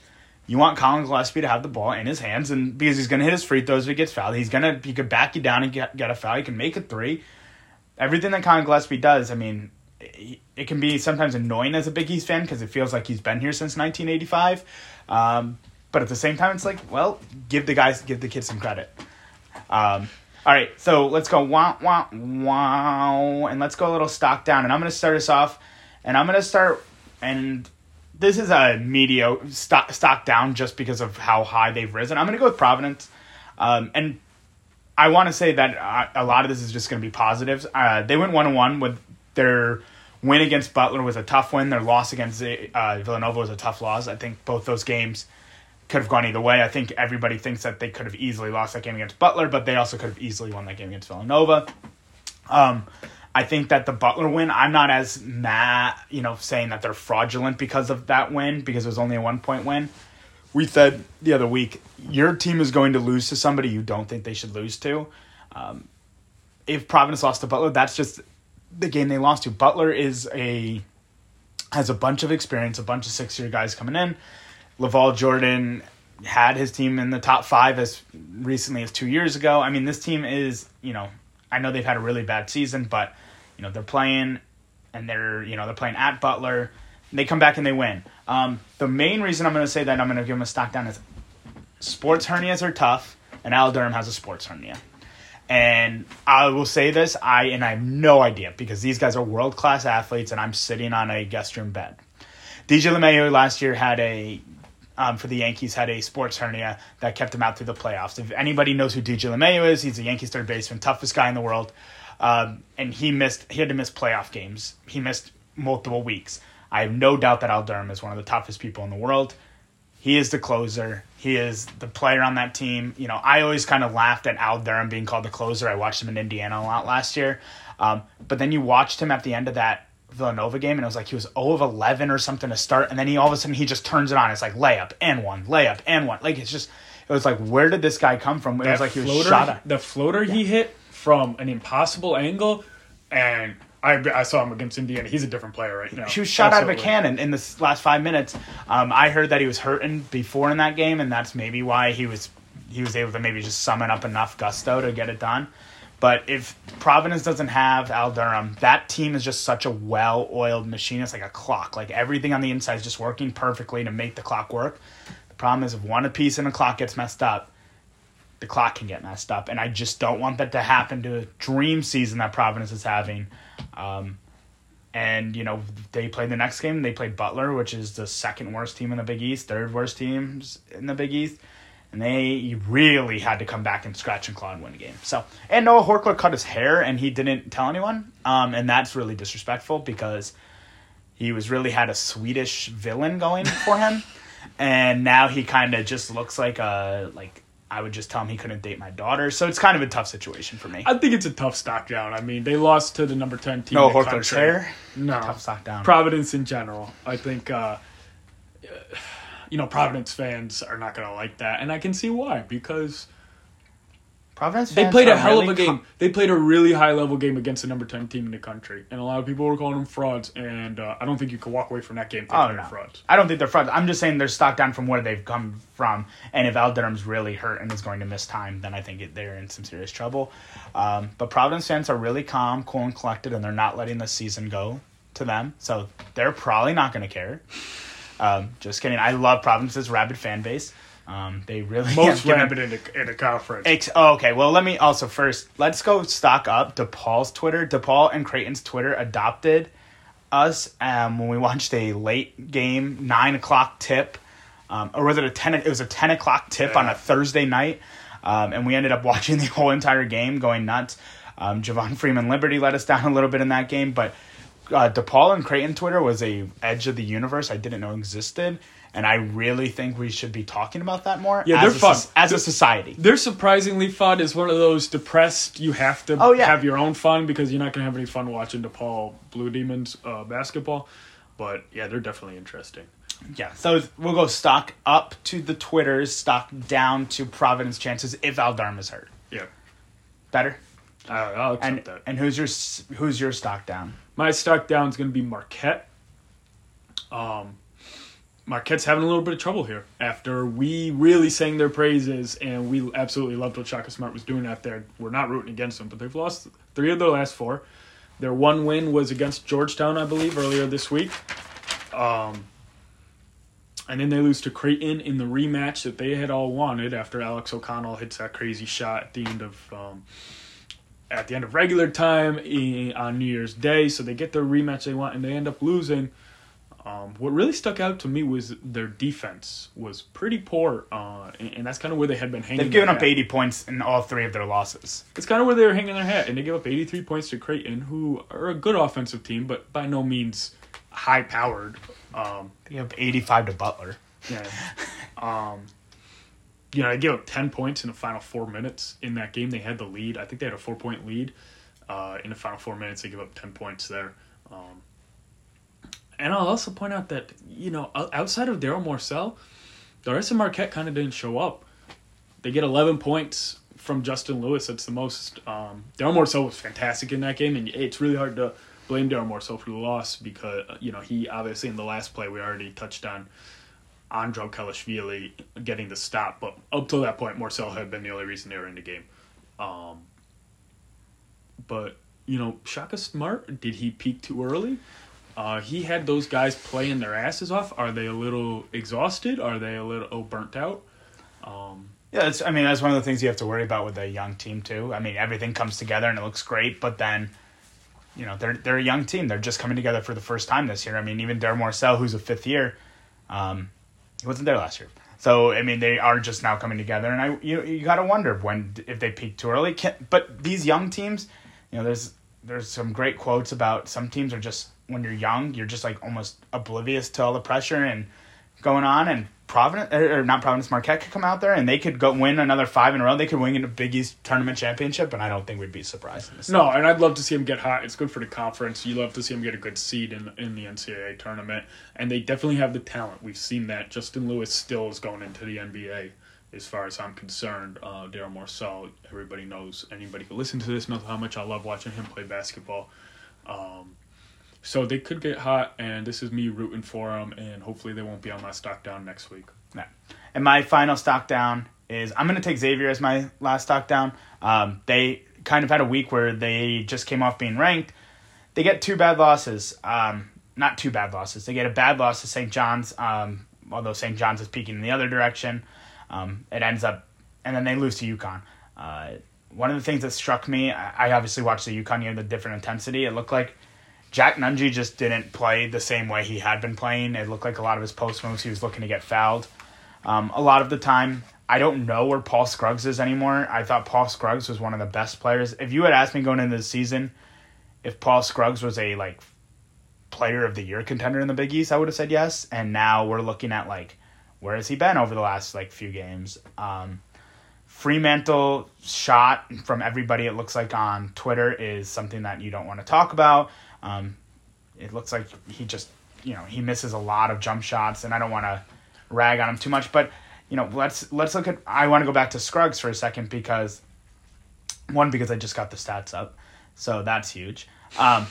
You want Collin Gillespie to have the ball in his hands, and because he's going to hit his free throws if he gets fouled, he's to he could back you down and get, get a foul. He can make a three everything that Collin Gillespie does, I mean, it, it can be sometimes annoying as a Big East fan because it feels like he's been here since 1985. Um, but at the same time, it's like, well, give the guys, give the kids some credit. Um, all right, so let's go wow, wow, wow, and let's go a little stock down. And I'm going to start us off, and I'm gonna start. And this is a mediocre stock, stock down just because of how high they've risen. I'm gonna go with Providence, um, and I want to say that uh, a lot of this is just gonna be positives. Uh, they went one on one with their win against Butler was a tough win. Their loss against uh, Villanova was a tough loss. I think both those games could have gone either way. I think everybody thinks that they could have easily lost that game against Butler, but they also could have easily won that game against Villanova. Um, I think that the Butler win, I'm not as mad, you know, saying that they're fraudulent because of that win, because it was only a one point win. We said the other week, your team is going to lose to somebody you don't think they should lose to. Um, if Providence lost to Butler, that's just the game they lost to. Butler is a has a bunch of experience, a bunch of six year guys coming in. LaVall Jordan had his team in the top five as recently as two years ago. I mean, this team is, you know, I know they've had a really bad season, but you know they're playing and they're you know they're playing at Butler. They come back and they win. Um, the main reason I'm going to say that I'm going to give them a stock down is sports hernias are tough, and Al Durham has a sports hernia. And I will say this, I and I have no idea because these guys are world class athletes, and I'm sitting on a guest room bed. DJ LeMahieu last year had a um, for the Yankees had a sports hernia that kept him out through the playoffs. If anybody knows who DJ LeMahieu is, he's a Yankees third baseman, toughest guy in the world, um, and he missed. He had to miss playoff games. He missed multiple weeks. I have no doubt that Al Durham is one of the toughest people in the world. He is the closer. He is the player on that team. You know, I always kind of laughed at Al Durham being called the closer. I watched him in Indiana a lot last year, um, but then you watched him at the end of that Villanova game, and it was like he was 0 of 11 or something to start, and then he all of a sudden he just turns it on. It's like layup and one, layup and one. Like it's just, it was like where did this guy come from? It was like he was floater, shot at. The floater he hit from an impossible angle, and I, I saw him against Indiana. He's a different player right now. He was shot out of a cannon in the last five minutes. Um, I heard that he was hurting before in that game, and that's maybe why he was he was able to maybe just summon up enough gusto to get it done. But if Providence doesn't have Al Durham, that team is just such a well-oiled machine. It's like a clock. Like everything on the inside is just working perfectly to make the clock work. The problem is if one piece in the clock gets messed up, the clock can get messed up, and I just don't want that to happen to a dream season that Providence is having. Um, and you know they played the next game. They played Butler, which is the second worst team in the Big East, third worst teams in the Big East, and they really had to come back and scratch and claw and win a game. So and Noah Horchler cut his hair and he didn't tell anyone, um, and that's really disrespectful because he was really had a Swedish villain going for him, and now he kind of just looks like a like I would just tell him he couldn't date my daughter. So it's kind of a tough situation for me. I think it's a tough stock down. I mean, they lost to the number ten team. No in the Horchler's hair. No, Tough stock down. Providence in general. I think, uh, you know, Providence fans are not going to like that, and I can see why because Providence they played a hell really of a game. com- they played a really high level game against the number ten team in the country, and a lot of people were calling them frauds. And uh, I don't think you can walk away from that game thinking Oh no, frauds. I don't think they're frauds. I'm just saying they're stock down from where they've come from. And if Al Durham's really hurt and is going to miss time, then I think it, they're in some serious trouble. Um, but Providence fans are really calm, cool, and collected, and they're not letting the season go to them. So they're probably not going to care. Um, just kidding. I love Providence's rabid fan base. Um, they really Most given- in the, in the conference. Ex- oh, okay, well, let me also first let's go stock up DePaul's Twitter. DePaul and Creighton's Twitter adopted us um, when we watched a late game nine o'clock tip, um, or was it a ten? It was a ten o'clock tip on a Thursday night, um, and we ended up watching the whole entire game, going nuts. Um, Javon Freeman Liberty let us down a little bit in that game, but uh, DePaul and Creighton Twitter was a edge of the universe I didn't know existed. And I really think we should be talking about that more. Yeah, as they're a fun. as a society. They're surprisingly fun. It's one of those depressed. You have to Oh, yeah. have your own fun because you're not going to have any fun watching DePaul Blue Demons uh, basketball. But yeah, they're definitely interesting. Yeah, so we'll go stock up to the Twitters, stock down to Providence chances if Al Durham is hurt. Yeah, Better. I'll accept And that. and who's your who's your stock down? My stock down is going to be Marquette. Um, Marquette's having a little bit of trouble here after we really sang their praises and we absolutely loved what Shaka Smart was doing out there. We're not rooting against them, but they've lost three of their last four. Their one win was against Georgetown, I believe, earlier this week. Um, and then they lose to Creighton in the rematch that they had all wanted after Alex O'Connell hits that crazy shot at the end of um, at the end of regular time eh, on New Year's Day, so they get the rematch they want, and they end up losing. Um, what really stuck out to me was their defense was pretty poor, uh, and, and that's kind of where they had been hanging. They've given up hat. 80 points in all three of their losses. It's kind of where they were hanging their hat, and they gave up 83 points to Creighton, who are a good offensive team, but by no means high powered. Um, They gave up 85 to Butler. yeah. um, you know, they gave up 10 points in the final four minutes in that game. They had the lead. I think they had a four point lead. Uh, in the final four minutes, they gave up 10 points there. Um, and I'll also point out that, you know, outside of Darryl Morsell, the rest of Marquette kind of didn't show up. They get 11 points from Justin Lewis. That's the most. Um, Darryl Morsell was fantastic in that game, and it's really hard to blame Darryl Morsell for the loss because, uh, you know, he obviously in the last play we already touched on Andro Kalashvili getting the stop, but up till that point, Morsell had been the only reason they were in the game. Um, but you know, Shaka Smart, did he peak too early? Uh, he had those guys playing their asses off. Are they a little exhausted? Are they a little burnt out? Um, Yeah, it's, I mean, that's one of the things you have to worry about with a young team, too. I mean, everything comes together and it looks great, but then, you know, they're, they're a young team. They're just coming together for the first time this year. I mean, even Darren Morsell, who's a fifth year, um, he wasn't there last year. So, I mean, they are just now coming together, and I you, you got to wonder when if they peak too early. Can, but these young teams, you know, there's there's some great quotes about some teams are just when you're young, you're just like almost oblivious to all the pressure and going on. And Providence or or not Providence, Marquette could come out there and they could go win another five in a row. They could win in a Big East tournament championship, and I don't think we'd be surprised. In this. no, and I'd love to see him get hot. It's good for the conference. You love to see him get a good seed in in the NCAA tournament, and they definitely have the talent. We've seen that. Justin Lewis still is going into the NBA. As far as I'm concerned, uh, Darryl Morsell, everybody knows. Anybody who listens to this knows how much I love watching him play basketball. Um, so they could get hot, and this is me rooting for them, and hopefully they won't be on my stock down next week. No. And my final stock down is I'm going to take Xavier as my last stock down. Um, they kind of had a week where they just came off being ranked. They get two bad losses. Um, not two bad losses. They get a bad loss to St. John's, um, although St. John's is peaking in the other direction. Um, it ends up, and then they lose to UConn. Uh, one of the things that struck me, I, I obviously watched the UConn game, the different intensity. It looked like Jack Nunge just didn't play the same way he had been playing. It looked like a lot of his post moves, he was looking to get fouled. Um, a lot of the time, I don't know where Paul Scruggs is anymore. I thought Paul Scruggs was one of the best players. If you had asked me going into the season if Paul Scruggs was a like player of the year contender in the Big East, I would have said yes. And now we're looking at like where has he been over the last like few games? Um, Freemantle shot from everybody it looks like on Twitter is something that you don't want to talk about. Um, it looks like he just you know he misses a lot of jump shots, and I don't want to rag on him too much. But you know let's let's look at. I want to go back to Scruggs for a second because one because I just got the stats up, so that's huge. Um,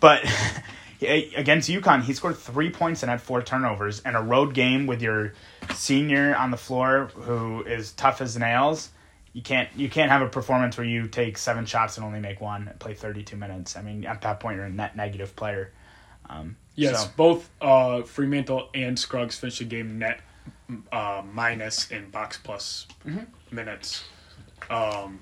but against UConn, he scored three points and had four turnovers. in a road game with your senior on the floor, who is tough as nails, you can't you can't have a performance where you take seven shots and only make one and play thirty two minutes. I mean, at that point, you're a net negative player. Um, Yes, so- both uh, Freemantle and Scruggs finished the game net uh, minus in box plus minutes. Um,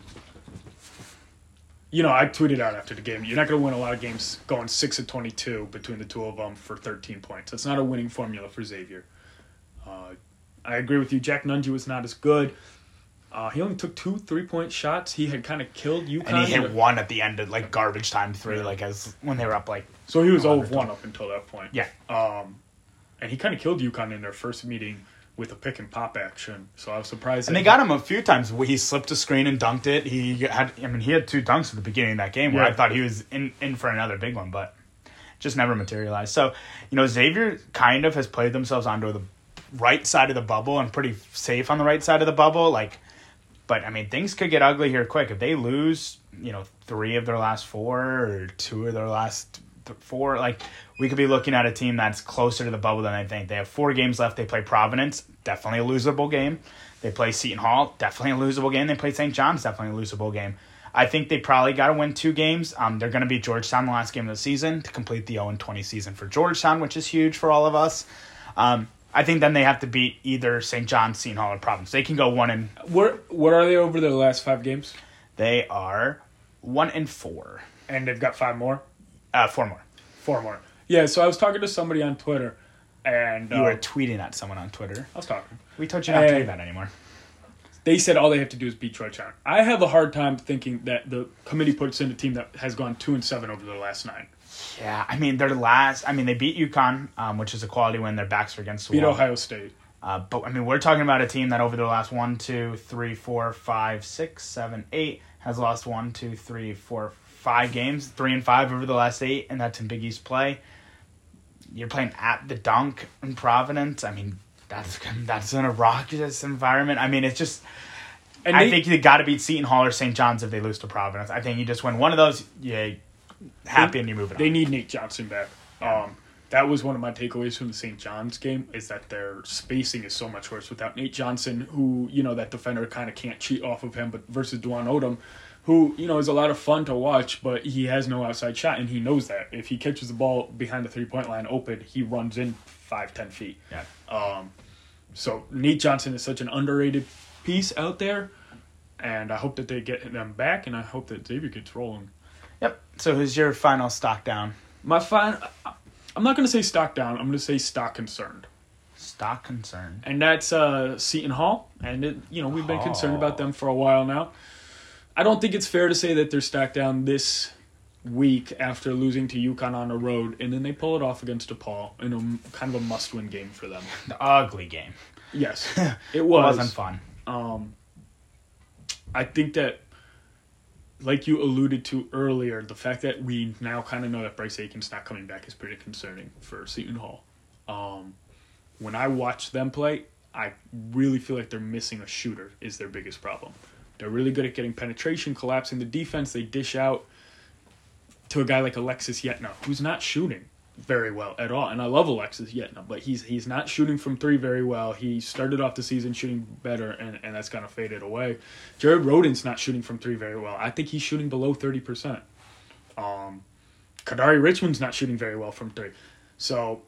you know, I tweeted out after the game, you're not going to win a lot of games going 6 of 22 between the two of them for 13 points. That's not a winning formula for Xavier. Uh, I agree with you. Jack Nunge was not as good. Uh, he only took two three point shots. He had kind of killed UConn. and he hit one at the end of like garbage time three, Yeah. like as when they were up like So he was Oh, 0 of 1 up until that point. yeah. Um, and he kind of killed UConn in their first meeting with a pick and pop action. So I was surprised. And they got him a few times. He slipped a screen and dunked it. He had, I mean, he had two dunks at the beginning of that game where Yeah. I thought he was in, in for another big one, but just never materialized. So, you know, Xavier kind of has played themselves onto the right side of the bubble and pretty safe on the right side of the bubble. Like, but I mean, things could get ugly here quick if they lose. You know, three of their last four or two of their last th- four. Like, we could be looking at a team that's closer to the bubble than I think. They have four games left. They play Providence, definitely a losable game. They play Seton Hall, definitely a losable game. They play St. John's, definitely a losable game. I think they probably got to win two games. Um, they're going to beat Georgetown the last game of the season to complete the 0 20 season for Georgetown, which is huge for all of us. Um, I think then they have to beat either St. John's, Seton Hall, or Providence. They can go one and What what are they over their last five games? they are one and four. and they've got five more, Uh, four more. four more. Yeah. So I was talking to somebody on Twitter, and You uh, were tweeting at someone on Twitter. I was talking. We told you not to Hey. do that anymore. They said all they have to do is beat Troy Chandler. I have a hard time thinking that the committee puts in a team that has gone two and seven over the last nine. Yeah, I mean their last. I mean they beat UConn, um, which is a quality win. Their backs are against the Beat wall. Ohio State. Uh, but I mean, we're talking about a team that over the last one, two, three, four, five, six, seven, eight has lost one, two, three, four, five games, three and five over the last eight, and that's in Big East play. You're playing at the Dunk in Providence. I mean, that's that's in a raucous environment. I mean, it's just. And I they- think you got to beat Seton Hall or St. John's if they lose to Providence. I think you just win one of those. Yeah, happy and you move it. They on. need Nate Johnson back. Um, that was one of my takeaways from the St. John's game is that their spacing is so much worse without Nate Johnson, who you know that defender kind of can't cheat off of him, but versus Dwon Odom, who you know is a lot of fun to watch, but he has no outside shot and he knows that if he catches the ball behind the three point line open, he runs in five ten feet. Yeah. Um, so Nate Johnson is such an underrated piece out there, and I hope that they get them back, and I hope that Xavier gets rolling. Yep. So who's your final stock down? My final. I'm not going to say stock down. I'm going to say stock concerned, Stock concerned. and that's uh, Seton Hall. And it, you know we've been concerned about them for a while now. I don't think it's fair to say that they're stock down this week after losing to UConn on the road, and then they pull it off against DePaul in a kind of a must-win game for them. The ugly game. Yes, it It was. wasn't fun. Um, I think that, like you alluded to earlier, the fact that we now kind of know that Bryce Aiken's not coming back is pretty concerning for Seton Hall. Um, when I watch them play, I really feel like they're missing a shooter. Is their biggest problem. They're really good at getting penetration, collapsing the defense. They dish out to a guy like Alexis Yetna, who's not shooting very well at all. And I love Alexis Yetna, but he's he's not shooting from three very well. He started off the season shooting better, and, and that's kind of faded away. Jared Rhoden's not shooting from three very well. I think he's shooting below 30%. Um, Kadary Richmond's not shooting very well from three. So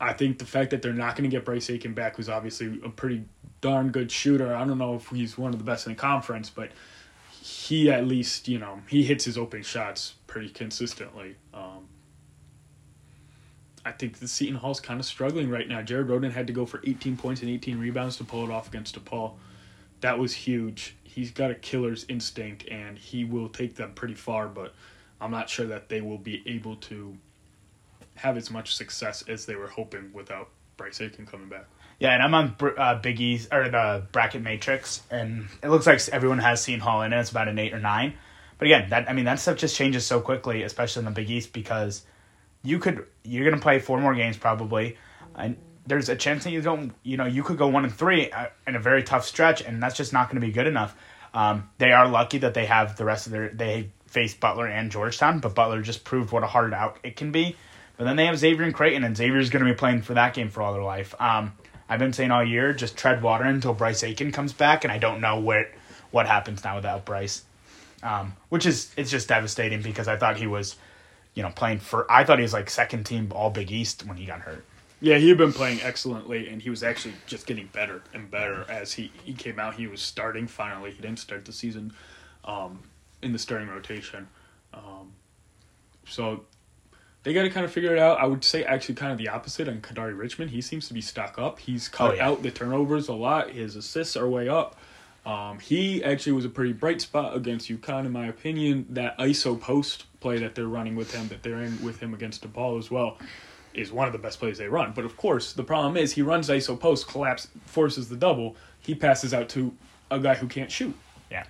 I think the fact that they're not going to get Bryce Aiken back, who's obviously a pretty darn good shooter, I don't know if he's one of the best in the conference, but he at least, you know, he hits his open shots pretty consistently. Um, I think the Seton Hall's kind of struggling right now. Jared Rhoden had to go for 18 points and 18 rebounds to pull it off against DePaul. That was huge. He's got a killer's instinct and he will take them pretty far, but I'm not sure that they will be able to have as much success as they were hoping without Bryce Aiken coming back. Yeah, and I'm on uh, Big E's or the bracket matrix, and it looks like everyone has Seton Hall in it. It's about an eight or nine. But again, that I mean that stuff just changes so quickly, especially in the Big East, because you could you're gonna play four more games probably, and there's a chance that you don't you know you could go one and three uh, in a very tough stretch, and that's just not to be good enough. Um, they are lucky that they have the rest of their they face Butler and Georgetown, but Butler just proved what a hard out it can be. But then they have Xavier and Creighton, and Xavier's going to be playing for that game for all their life. Um, I've been saying all year, just tread water until Bryce Aiken comes back, and I don't know what what happens now without Bryce, um, which is it's just devastating because I thought he was, you know, playing for. I thought he was like second team All Big East when he got hurt. Yeah, he had been playing excellently, and he was actually just getting better and better as he, he came out. He was starting finally. He didn't start the season um, in the starting rotation. Um, so they got to kind of figure it out. I would say actually kind of the opposite on Kadary Richmond. He seems to be stuck up. He's cut Oh, yeah. out the turnovers a lot. His assists are way up. Um, he actually was a pretty bright spot against UConn, in my opinion. That ISO post play that they're running with him, that they're in with him against DePaul as well, is one of the best plays they run. But of course, the problem is he runs ISO post, collapse, forces the double. He passes out to a guy who can't shoot. Yeah.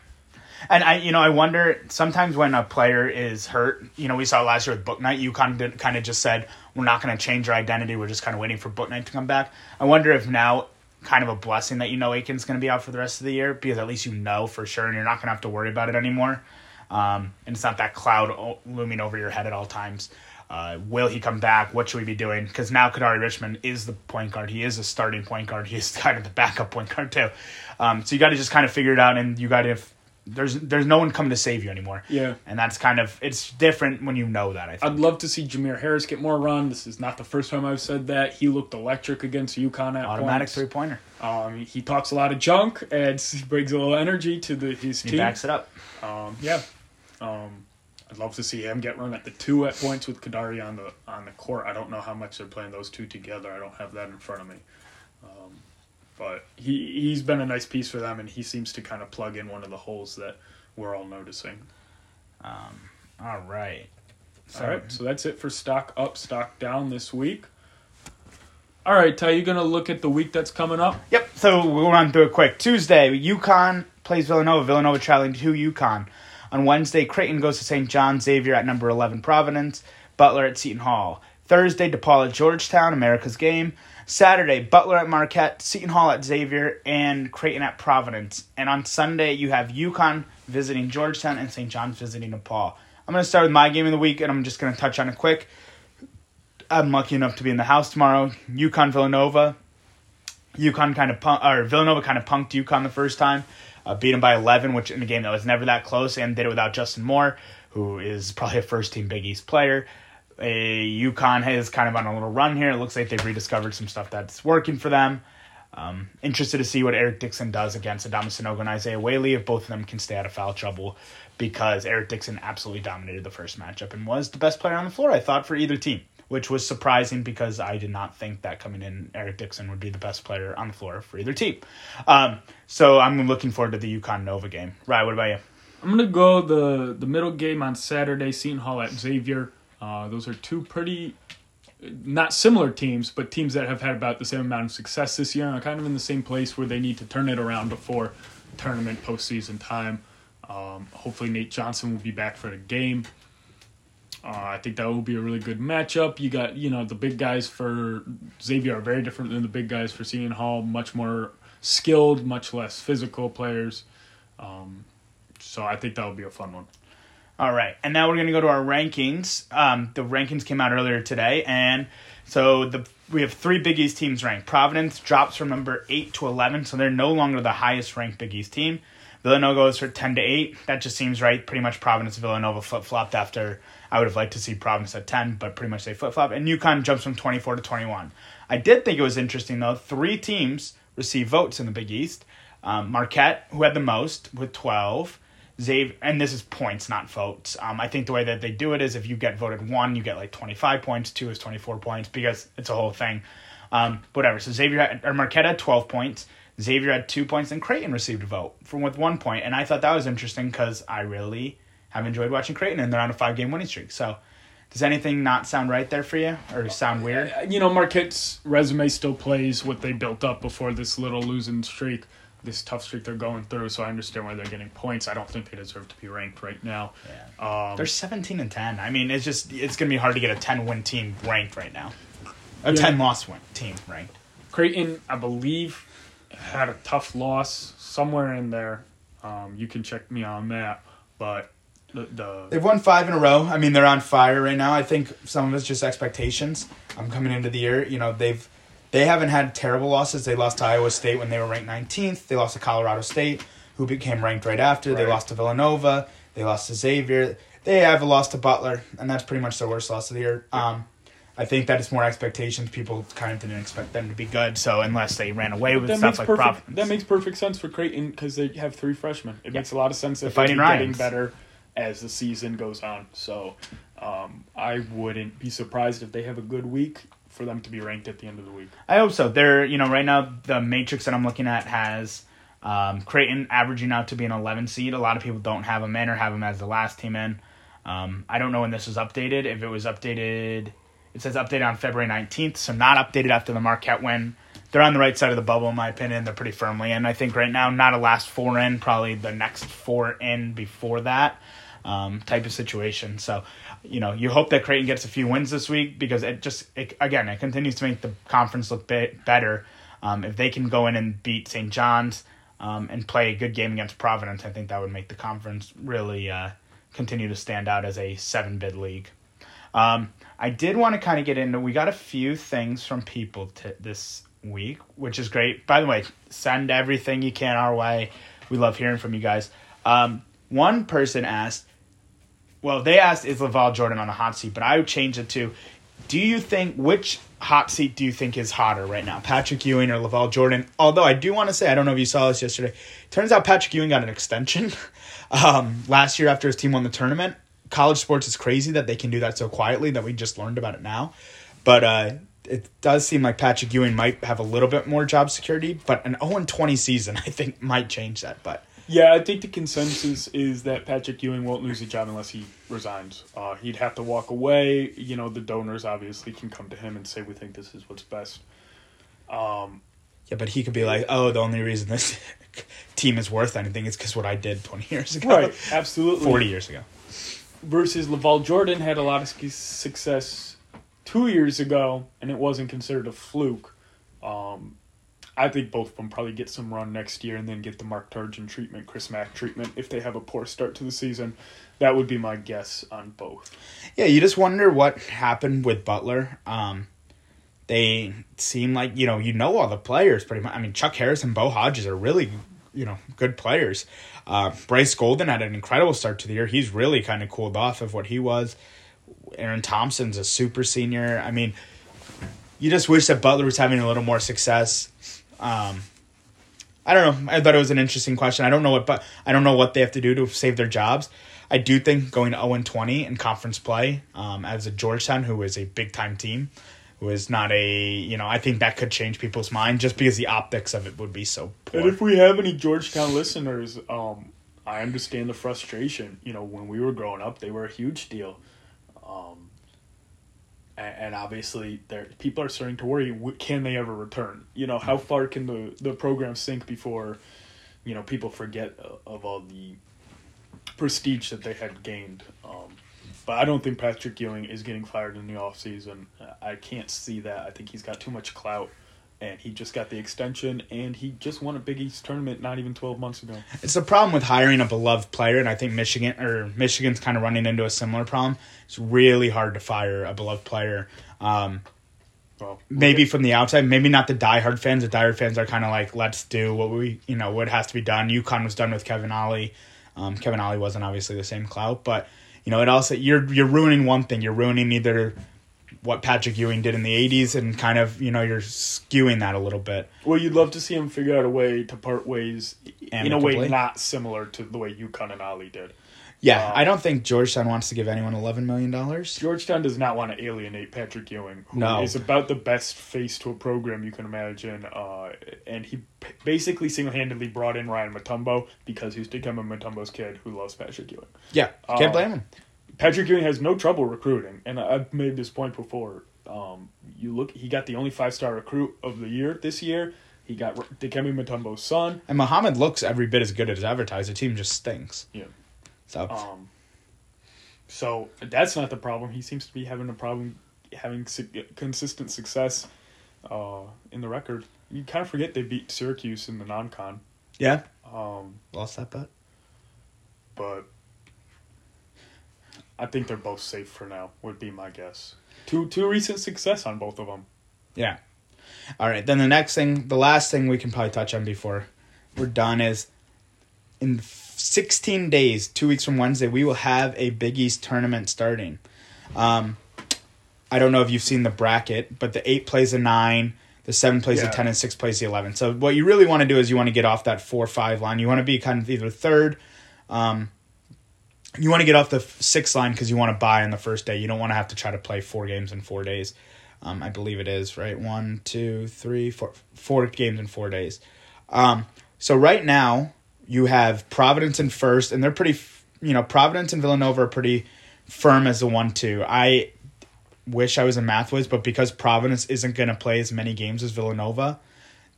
And I, you know, I wonder sometimes when a player is hurt, you know, we saw last year with Bouknight, you kind of, kind of just said, we're not going to change our identity. We're just kind of waiting for Bouknight to come back. I wonder if now kind of a blessing that you know Aiken's going to be out for the rest of the year because at least you know for sure and you're not going to have to worry about it anymore. Um, and it's not that cloud looming over your head at all times. Uh, will he come back? What should we be doing? Because now Kadary Richmond is the point guard. He is a starting point guard. He is kind of the backup point guard too. Um, so you got to just kind of figure it out, and you got to. There's there's no one coming to save you anymore. Yeah. and that's kind of it's different when you know that. I think. I'd love to see Jamir Harris get more run. This is not the first time I've said that. He looked electric against UConn at Automatic three pointer. Um, he talks a lot of junk and brings a little energy to the his He team. backs it up. Um, yeah. Um, I'd love to see him get run at the two at points with Kadary on the on the court. I don't know how much they're playing those two together. I don't have that in front of me. Um, but he he's been a nice piece for them, and he seems to kind of plug in one of the holes that we're all noticing. Um, all right. All right, so that's it for stock up, stock down this week. All right, Ty, you gonna look at the week that's coming up? Yep. So we'll run through it quick. Tuesday, UConn plays Villanova. Villanova traveling to UConn. On Wednesday, Creighton goes to St. John Xavier at number 11 Providence. Butler at Seton Hall. Thursday, DePaul at Georgetown, America's game. Saturday, Butler at Marquette, Seton Hall at Xavier, and Creighton at Providence. And on Sunday, you have UConn visiting Georgetown and St. John's visiting DePaul. I'm going to start with my game of the week, and I'm just going to touch on it quick. I'm lucky enough to be in the house tomorrow. UConn Villanova. UConn kind of punk, or Villanova kind of punked UConn the first time, uh, beat them by 11, which in a game that was never that close, and did it without Justin Moore, who is probably a first team Big East player. A UConn has kind of on a little run here. It looks like they've rediscovered some stuff that's working for them. Um, interested to see what Eric Dixon does against Adama Sanogo and Isaiah Whaley if both of them can stay out of foul trouble because Eric Dixon absolutely dominated the first matchup and was the best player on the floor, I thought, for either team, which was surprising because I did not think that coming in, Eric Dixon would be the best player on the floor for either team. Um, so I'm looking forward to the UConn Nova game. Right, what about you? I'm gonna go the the middle game on Saturday, Seton Hall at Xavier. Uh, those are two pretty not similar teams, but teams that have had about the same amount of success this year and are kind of in the same place where they need to turn it around before tournament postseason time. Um, hopefully, Nate Johnson will be back for the game. Uh, I think that will be a really good matchup. You got, you know, the big guys for Xavier are very different than the big guys for Seton Hall. Much more skilled, much less physical players. Um, so I think that will be a fun one. All right, and now we're going to go to our rankings. Um, the rankings came out earlier today, and so the we have three Big East teams ranked. Providence drops from number eight to eleven, so they're no longer the highest ranked Big East team. Villanova goes for ten to eight. That just seems right. Pretty much Providence Villanova flip flopped after I would have liked to see Providence at ten, but pretty much they flip flop. And UConn jumps from twenty four to twenty one. I did think it was interesting though. Three teams receive votes in the Big East. Um, Marquette, who had the most with twelve. Xavier, and this is points, not votes. Um, I think the way that they do it is if you get voted one, you get like 25 points, two is 24 points because it's a whole thing. Um, whatever. So Xavier had, or Marquette had 12 points, Xavier had two points, and Creighton received a vote from with one point. And I thought that was interesting because I really have enjoyed watching Creighton, and they're on a five game winning streak. So does anything not sound right there for you or sound weird? You know, Marquette's resume still plays what they built up before this little losing streak, this tough streak they're going through. So I understand why they're getting points. I don't think they deserve to be ranked right now. Um, They're 17 and 10. I mean, it's just it's going to be hard to get a 10 win team ranked right now. A Yeah. 10 loss win team ranked. Creighton, I believe, had a tough loss somewhere in there. Um, you can check me on that, but the, the They've won five in a row. I mean, they're on fire right now. I think some of it's just expectations. I'm coming into the year. You know, they've they haven't had terrible losses. They lost to Iowa State when they were ranked 19th. They lost to Colorado State, who became ranked right after. They lost to Villanova. They lost to Xavier. They have a loss to Butler, and that's pretty much their worst loss of the year. Um, I think that it's more expectations. People kind of didn't expect them to be good. So unless they ran away with that stuff like perfect. Providence, That makes perfect sense for Creighton because they have three freshmen. It Yeah. makes a lot of sense that Fighting they're getting better as the season goes on. So um, I wouldn't be surprised if they have a good week for them to be ranked at the end of the week. I hope so. They're you know right now the matrix that I'm looking at has um, Creighton averaging out to be an 11 seed. A lot of people don't have them in or have them as the last team in. Um, I don't know when this was updated. If it was updated, it says updated on February 19th, so not updated after the Marquette win. They're on the right side of the bubble, in my opinion. They're pretty firmly in. I think right now, not a last four in, probably the next four in before that um, type of situation. So, you know, you hope that Creighton gets a few wins this week because it just, it, again, it continues to make the conference look bit better. Um, if they can go in and beat St. John's um, and play a good game against Providence, I think that would make the conference really uh, continue to stand out as a seven bid league. Um, I did want to kind of get into. We got a few things from people t- this week, which is great. By the way, send everything you can our way. We love hearing from you guys. Um, one person asked, well, they asked, is LaVall Jordan on the hot seat? But I would change it to, Do you think which hot seat do you think is hotter right now, Patrick Ewing or LaVall Jordan? Although I do want to say I don't know if you saw this yesterday. Turns out Patrick Ewing got an extension um, last year after his team won the tournament. College sports is crazy that they can do that so quietly that we just learned about it now. But uh, it does seem like Patrick Ewing might have a little bit more job security. But an 0 20 season, I think, might change that. But Yeah, I think the consensus is that Patrick Ewing won't lose a job unless he resigns. Uh, he'd have to walk away. You know, the donors obviously can come to him and say, we think this is what's best. Um, yeah, but he could be like, oh, the only reason this team is worth anything is because what I did 20 years ago, right, absolutely. 40 years ago. Versus LaVall Jordan had a lot of success two years ago, and it wasn't considered a fluke. Um, I think both of them probably get some run next year and then get the Mark Turgeon treatment, Chris Mack treatment if they have a poor start to the season. That would be my guess on both. Yeah, you just wonder what happened with Butler. Um, they seem like you know you know all the players pretty much. I mean, Chuck Harris and Bo Hodges are really you know good players. Uh, Bryce Golden had an incredible start to the year. He's really kind of cooled off of what he was. Aaron Thompson's a super senior. I mean, you just wish that Butler was having a little more success. Um, I don't know. I thought it was an interesting question. I don't know what, but I don't know what they have to do to save their jobs. I do think going to 0 20 in conference play um, as a Georgetown, who is a big time team, is not a, you know, I think that could change people's mind just because the optics of it would be so poor. And if we have any Georgetown listeners, um, I understand the frustration. You know, when we were growing up, they were a huge deal. Um, and, and obviously, there people are starting to worry: can they ever return? You know, how far can the the program sink before, you know, people forget uh, of all the prestige that they had gained. Um, but I don't think Patrick Ewing is getting fired in the offseason. I can't see that. I think he's got too much clout. And he just got the extension, and he just won a Big East tournament not even 12 months ago. It's the problem with hiring a beloved player, and I think Michigan or Michigan's kind of running into a similar problem. It's really hard to fire a beloved player. Um, Well, maybe from the outside, maybe not the diehard fans. The diehard fans are kind of like, let's do what we, you know, what has to be done. UConn was done with Kevin Ollie. Um, Kevin Ollie wasn't obviously the same clout, but you know, it also you're you're ruining one thing. You're ruining either what Patrick Ewing did in the '80s, and kind of you know you're skewing that a little bit. Well, you'd love to see him figure out a way to part ways in a way not similar to the way UConn and Ollie did. Yeah, Um, I don't think Georgetown wants to give anyone eleven million dollars. Georgetown does not want to alienate Patrick Ewing, who is No. about the best face to a program you can imagine. Uh, and he basically single handedly brought in Ryan Mutombo because he's Dikembe Mutombo's kid who loves Patrick Ewing. Yeah, can't Um, blame him. Patrick Ewing has no trouble recruiting, and I've made this point before. Um, you look, he got the only five star recruit of the year this year. He got Dikembe Mutombo's son. And Mohammed looks every bit as good as advertised. The team just stinks. Yeah. So Um, so that's not the problem. He seems to be having a problem having su- consistent success uh, in the record. You kind of forget they beat Syracuse in the non-con, yeah, um, lost that bet. but I think they're both safe for now. Would be my guess. Two two recent success on both of them. Yeah. All right. Then the next thing, the last thing we can probably touch on before we're done is in 16 days, two weeks from Wednesday, we will have a Big East tournament starting. Um, I don't know if you've seen the bracket, but the eight plays a nine, the seven plays Yeah. a 10, and six plays the 11. So what you really want to do is you want to get off that four five line. You want to be kind of either third. Um, you want to get off the sixth line because you want to buy on the first day. You don't want to have to try to play four games in four days. Um, I believe it is right. One, two, three, four, four games in four days. Um, so right now you have Providence in first, and they're pretty. You know, Providence and Villanova are pretty firm as the one-two. I wish I was in Mathwoods, but because Providence isn't going to play as many games as Villanova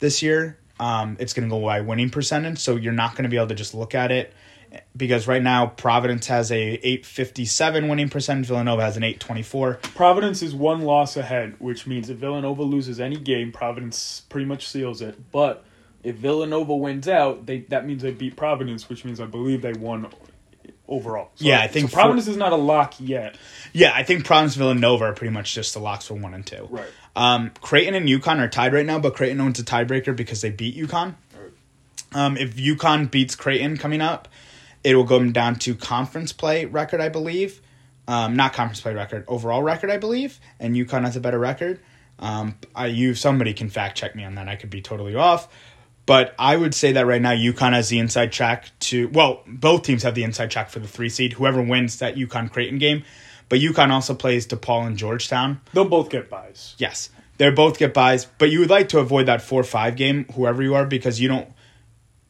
this year, um, it's going to go by winning percentage. So you're not going to be able to just look at it because right now Providence has a 857 winning percentage, Villanova has an 824. Providence is one loss ahead, which means if Villanova loses any game, Providence pretty much seals it. But if Villanova wins out, they that means they beat Providence, which means I believe they won overall. So, Yeah, I think so Providence is not a lock yet. Yeah, I think Providence, Villanova are pretty much just the locks for one and two. Right. Um, Creighton and UConn are tied right now, but Creighton owns a tiebreaker because they beat UConn. Um, if UConn beats Creighton coming up, it will go down to conference play record, I believe. um, not conference play record, overall record, I believe, and UConn has a better record. Um, I you somebody can fact check me on that. I could be totally off, but I would say that right now UConn has the inside track to. Well, both teams have the inside track for the three seed. Whoever wins that UConn Creighton game, but UConn also plays DePaul and Georgetown. They'll both get buys. Yes, they both get buys, but you would like to avoid that four five game, whoever you are, because you don't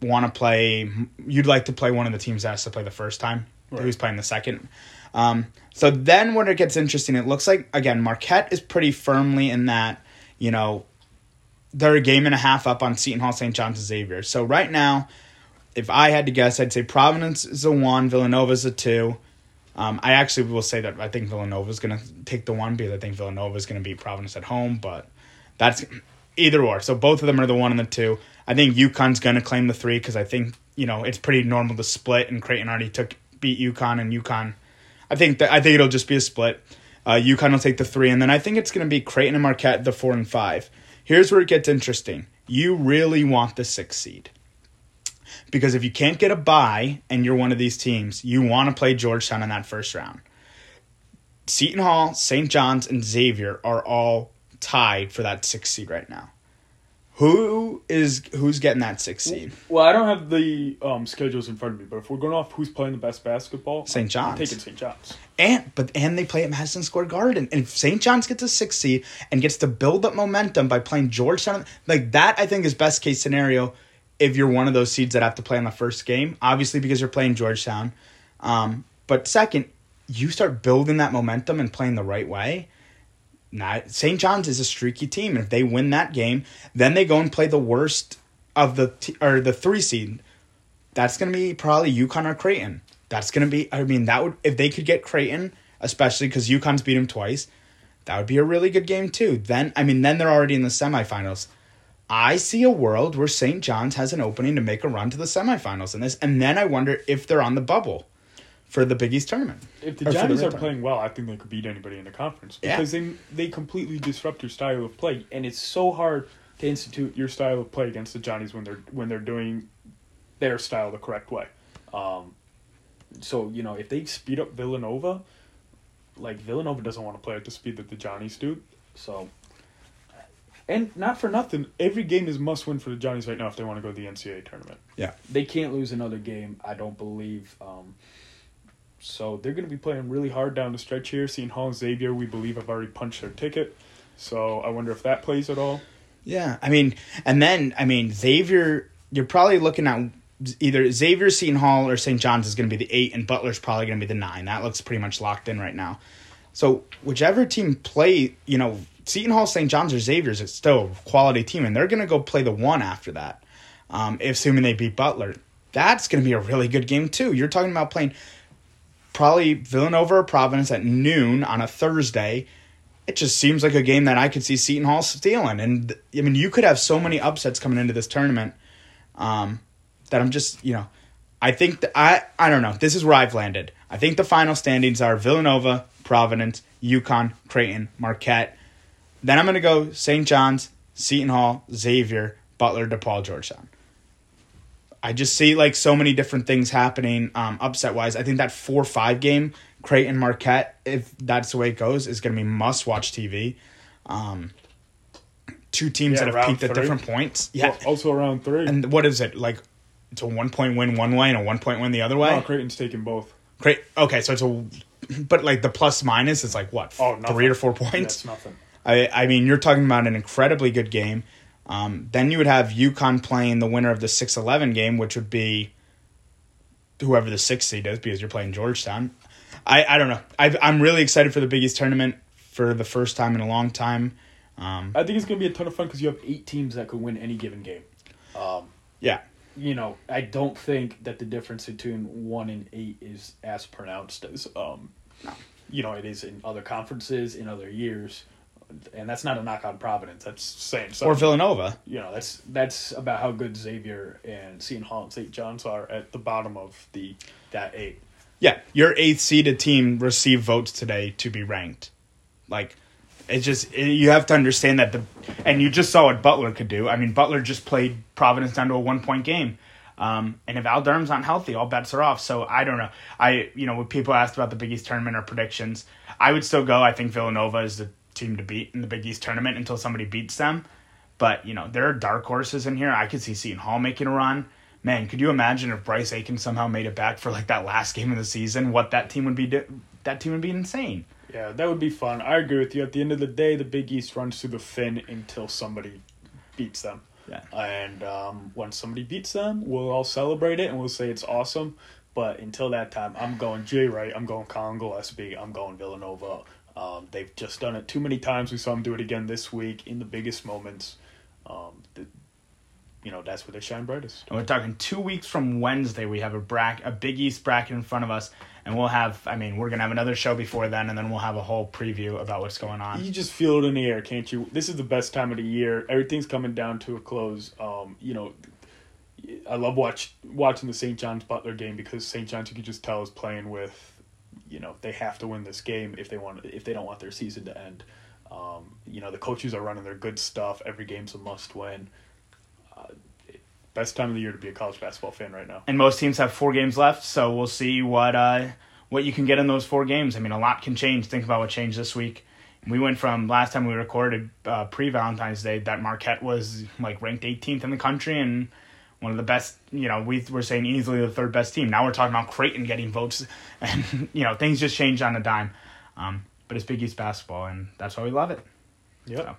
want to play. You'd like to play one of the teams that has to play the first time, who's playing the second. Um, so then, when it gets interesting, it looks like again Marquette is pretty firmly in that. You know, they're a game and a half up on Seton Hall, St. John's, Xavier. So right now, if I had to guess, I'd say Providence is a one, Villanova is a two. Um, I actually will say that I think Villanova is going to take the one because I think Villanova is going to beat Providence at home, but that's either or. So both of them are the one and the two. I think UConn's going to claim the three because I think you know it's pretty normal to split, and Creighton already took beat UConn, and UConn. I think that I think it'll just be a split. Uh, UConn will take the three, and then I think it's going to be Creighton and Marquette the four and five. Here's where it gets interesting. You really want the six seed because if you can't get a bye and you're one of these teams, you want to play Georgetown in that first round. Seton Hall, St. John's, and Xavier are all tied for that six seed right now. Who is who's getting that six seed? Well, I don't have the um, schedules in front of me, but if we're going off who's playing the best basketball, St. I'm John's. taking St. John's. And but and they play at Madison Square Garden. And if St. John's gets a six seed and gets to build up momentum by playing Georgetown, like that, I think is best case scenario. If you're one of those seeds that have to play in the first game, obviously because you're playing Georgetown. Um, but second, you start building that momentum and playing the right way. Not St. John's is a streaky team, and if they win that game, then they go and play the worst of the t- or the three seed. That's going to be probably UConn or Creighton. That's going to be. I mean, that would if they could get Creighton, especially because UConn's beat them twice. That would be a really good game too. Then I mean, then they're already in the semifinals. I see a world where St. John's has an opening to make a run to the semifinals in this, and then I wonder if they're on the bubble for the Big East tournament. If the Johnnies are tournament. playing well, I think they could beat anybody in the conference Yeah. because they they completely disrupt your style of play, and it's so hard to institute your style of play against the Johnnies when they're when they're doing their style the correct way. Um, so you know if they speed up Villanova, like Villanova doesn't want to play at the speed that the Johnnies do, so. And not for nothing, every game is must win for the Johnnies right now if they want to go to the NCAA tournament Yeah. they can't lose another game. I don't believe. Um, so they're going to be playing really hard down the stretch here. Seton Hall and Xavier, we believe, have already punched their ticket. So I wonder if that plays at all. Yeah, I mean, and then I mean Xavier. You're probably looking at either Xavier, Seton Hall, or St. John's is going to be the eight, and Butler's probably going to be the nine. That looks pretty much locked in right now. So whichever team play, you know, Seton Hall, St. John's, or Xavier's, it's still a quality team, and they're going to go play the one after that. Um, assuming they beat Butler, that's going to be a really good game too. You're talking about playing probably Villanova or Providence at noon on a Thursday it just seems like a game that I could see Seton Hall stealing. And I mean, you could have so many upsets coming into this tournament um, that I'm just, you know, I think I I don't know. This is where I've landed. I think the final standings are Villanova, Providence, UConn, Creighton, Marquette. Then I'm going to go St. John's, Seton Hall, Xavier, Butler, DePaul, Georgetown. I just see like so many different things happening um, upset wise. I think that four five game Creighton Marquette, if that's the way it goes, is going to be must watch TV. Um, two teams Yeah, that have peaked at different points. Yeah, Well, also around three. and what is it like? It's a one point win one way and a one point win the other way. oh, Creighton's taking both. Great. Okay, so it's a, but like the plus minus is like what? Oh, nothing. three or four Yeah, points. it's nothing. I I mean, you're talking about an incredibly good game. Um, then you would have UConn playing the winner of the 6-11 game, which would be whoever the sixth seed is, because you're playing Georgetown. I, I don't know. I, I'm really excited for the Big East tournament for the first time in a long time. Um, I think it's going to be a ton of fun because you have eight teams that could win any given game. Um, yeah, you know, I don't think that the difference between one and eight is as pronounced as, um, you know, it is in other conferences in other years, and that's not a knock on Providence. That's saying something. or Villanova. You know, that's that's about how good Xavier and Seton Hall and St. John's are at the bottom of the that eight. Yeah, your eighth seeded team received votes today to be ranked. Like, it's just it- you have to understand that the and you just saw what Butler could do. I mean, Butler just played Providence down to a one point game. Um, and if Al Durham's not healthy, all bets are off. So I don't know. I you know when people asked about the Big East tournament or predictions, I would still go. I think Villanova is the team to beat in the Big East tournament until somebody beats them. But you know there are dark horses in here. I could see Seton Hall making a run. Man, could you imagine if Bryce Aiken somehow made it back for like that last game of the season? What that team would be? Do- that team would be insane. Yeah, that would be fun. I agree with you. At the end of the day, the Big East runs through the fin until somebody beats them. Yeah. And um, once somebody beats them, we'll all celebrate it and we'll say it's awesome. But until that time, I'm going Jay Wright. I'm going Collin Gillespie. I'm going Villanova. Um, they've just done it too many times. We saw them do it again this week in the biggest moments. Um, the, you know, that's where they shine brightest. And we're talking two weeks from Wednesday. We have a brack, a Big East bracket in front of us, and we'll have. I mean, we're gonna have another show before then, and then we'll have a whole preview about what's going on. You just feel it in the air, can't you? This is the best time of the year. Everything's coming down to a close. Um, you know, I love watch watching the St. John's Butler game because St. John's you can just tell is playing with, you know, they have to win this game if they want if they don't want their season to end. Um, you know, the coaches are running their good stuff. Every game's a must win. Uh, best time of the year to be a college basketball fan right now. and most teams have four games left, so we'll see what uh, what you can get in those four games. I mean, a lot can change. Think about what changed this week. We went from last time we recorded uh, pre Valentine's Day that Marquette was like ranked 18th in the country and one of the best. You know, we were saying easily the third best team. Now we're talking about Creighton getting votes, and you know things just change on a dime. Um, but it's Big East basketball, and that's why we love it. Yep.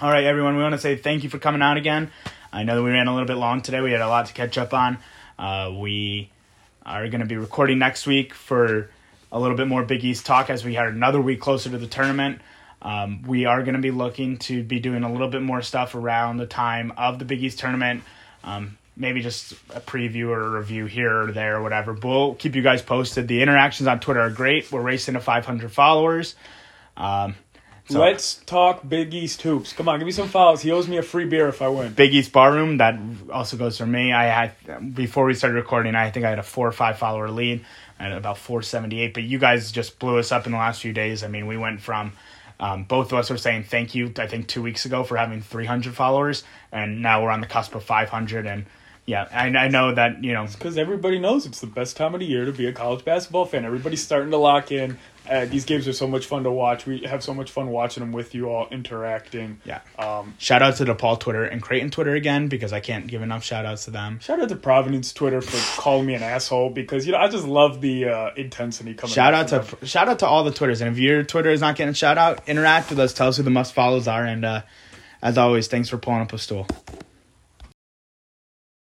All right, everyone. We want to say thank you for coming out again. I know that we ran a little bit long today. We had a lot to catch up on. Uh, we are going to be recording next week for a little bit more Big East talk as we are another week closer to the tournament. Um, we are going to be looking to be doing a little bit more stuff around the time of the Big East tournament. Um, maybe just a preview or a review here or there or whatever. But we'll keep you guys posted. The interactions on Twitter are great. We're racing to 500 followers. Um, so- Let's talk Big East hoops. Come on, give me some fouls. He owes me a free beer if I win. Big East Barroom. That also goes for me. I had before we started recording. I think I had a four or five follower lead. Had about four seventy eight. But you guys just blew us up in the last few days. I mean, we went from um, both of us are saying thank you. I think two weeks ago for having three hundred followers, and now we're on the cusp of five hundred. And yeah, I, I know that you know Because everybody knows it's the best time of the year to be a college basketball fan. Everybody's starting to lock in. Uh, these games are so much fun to watch. We have so much fun watching them with you all interacting. yeah. Um, Shout out to DePaul Twitter and Creighton Twitter again because I can't give enough shout outs to them. shout out to Providence Twitter for calling me an asshole because you know I just love the uh, intensity coming. Shout out to them. shout out to all the Twitters, and if your Twitter is not getting a shout out, interact with us. Tell us who the must follows are, and uh, as always, thanks for pulling up a stool.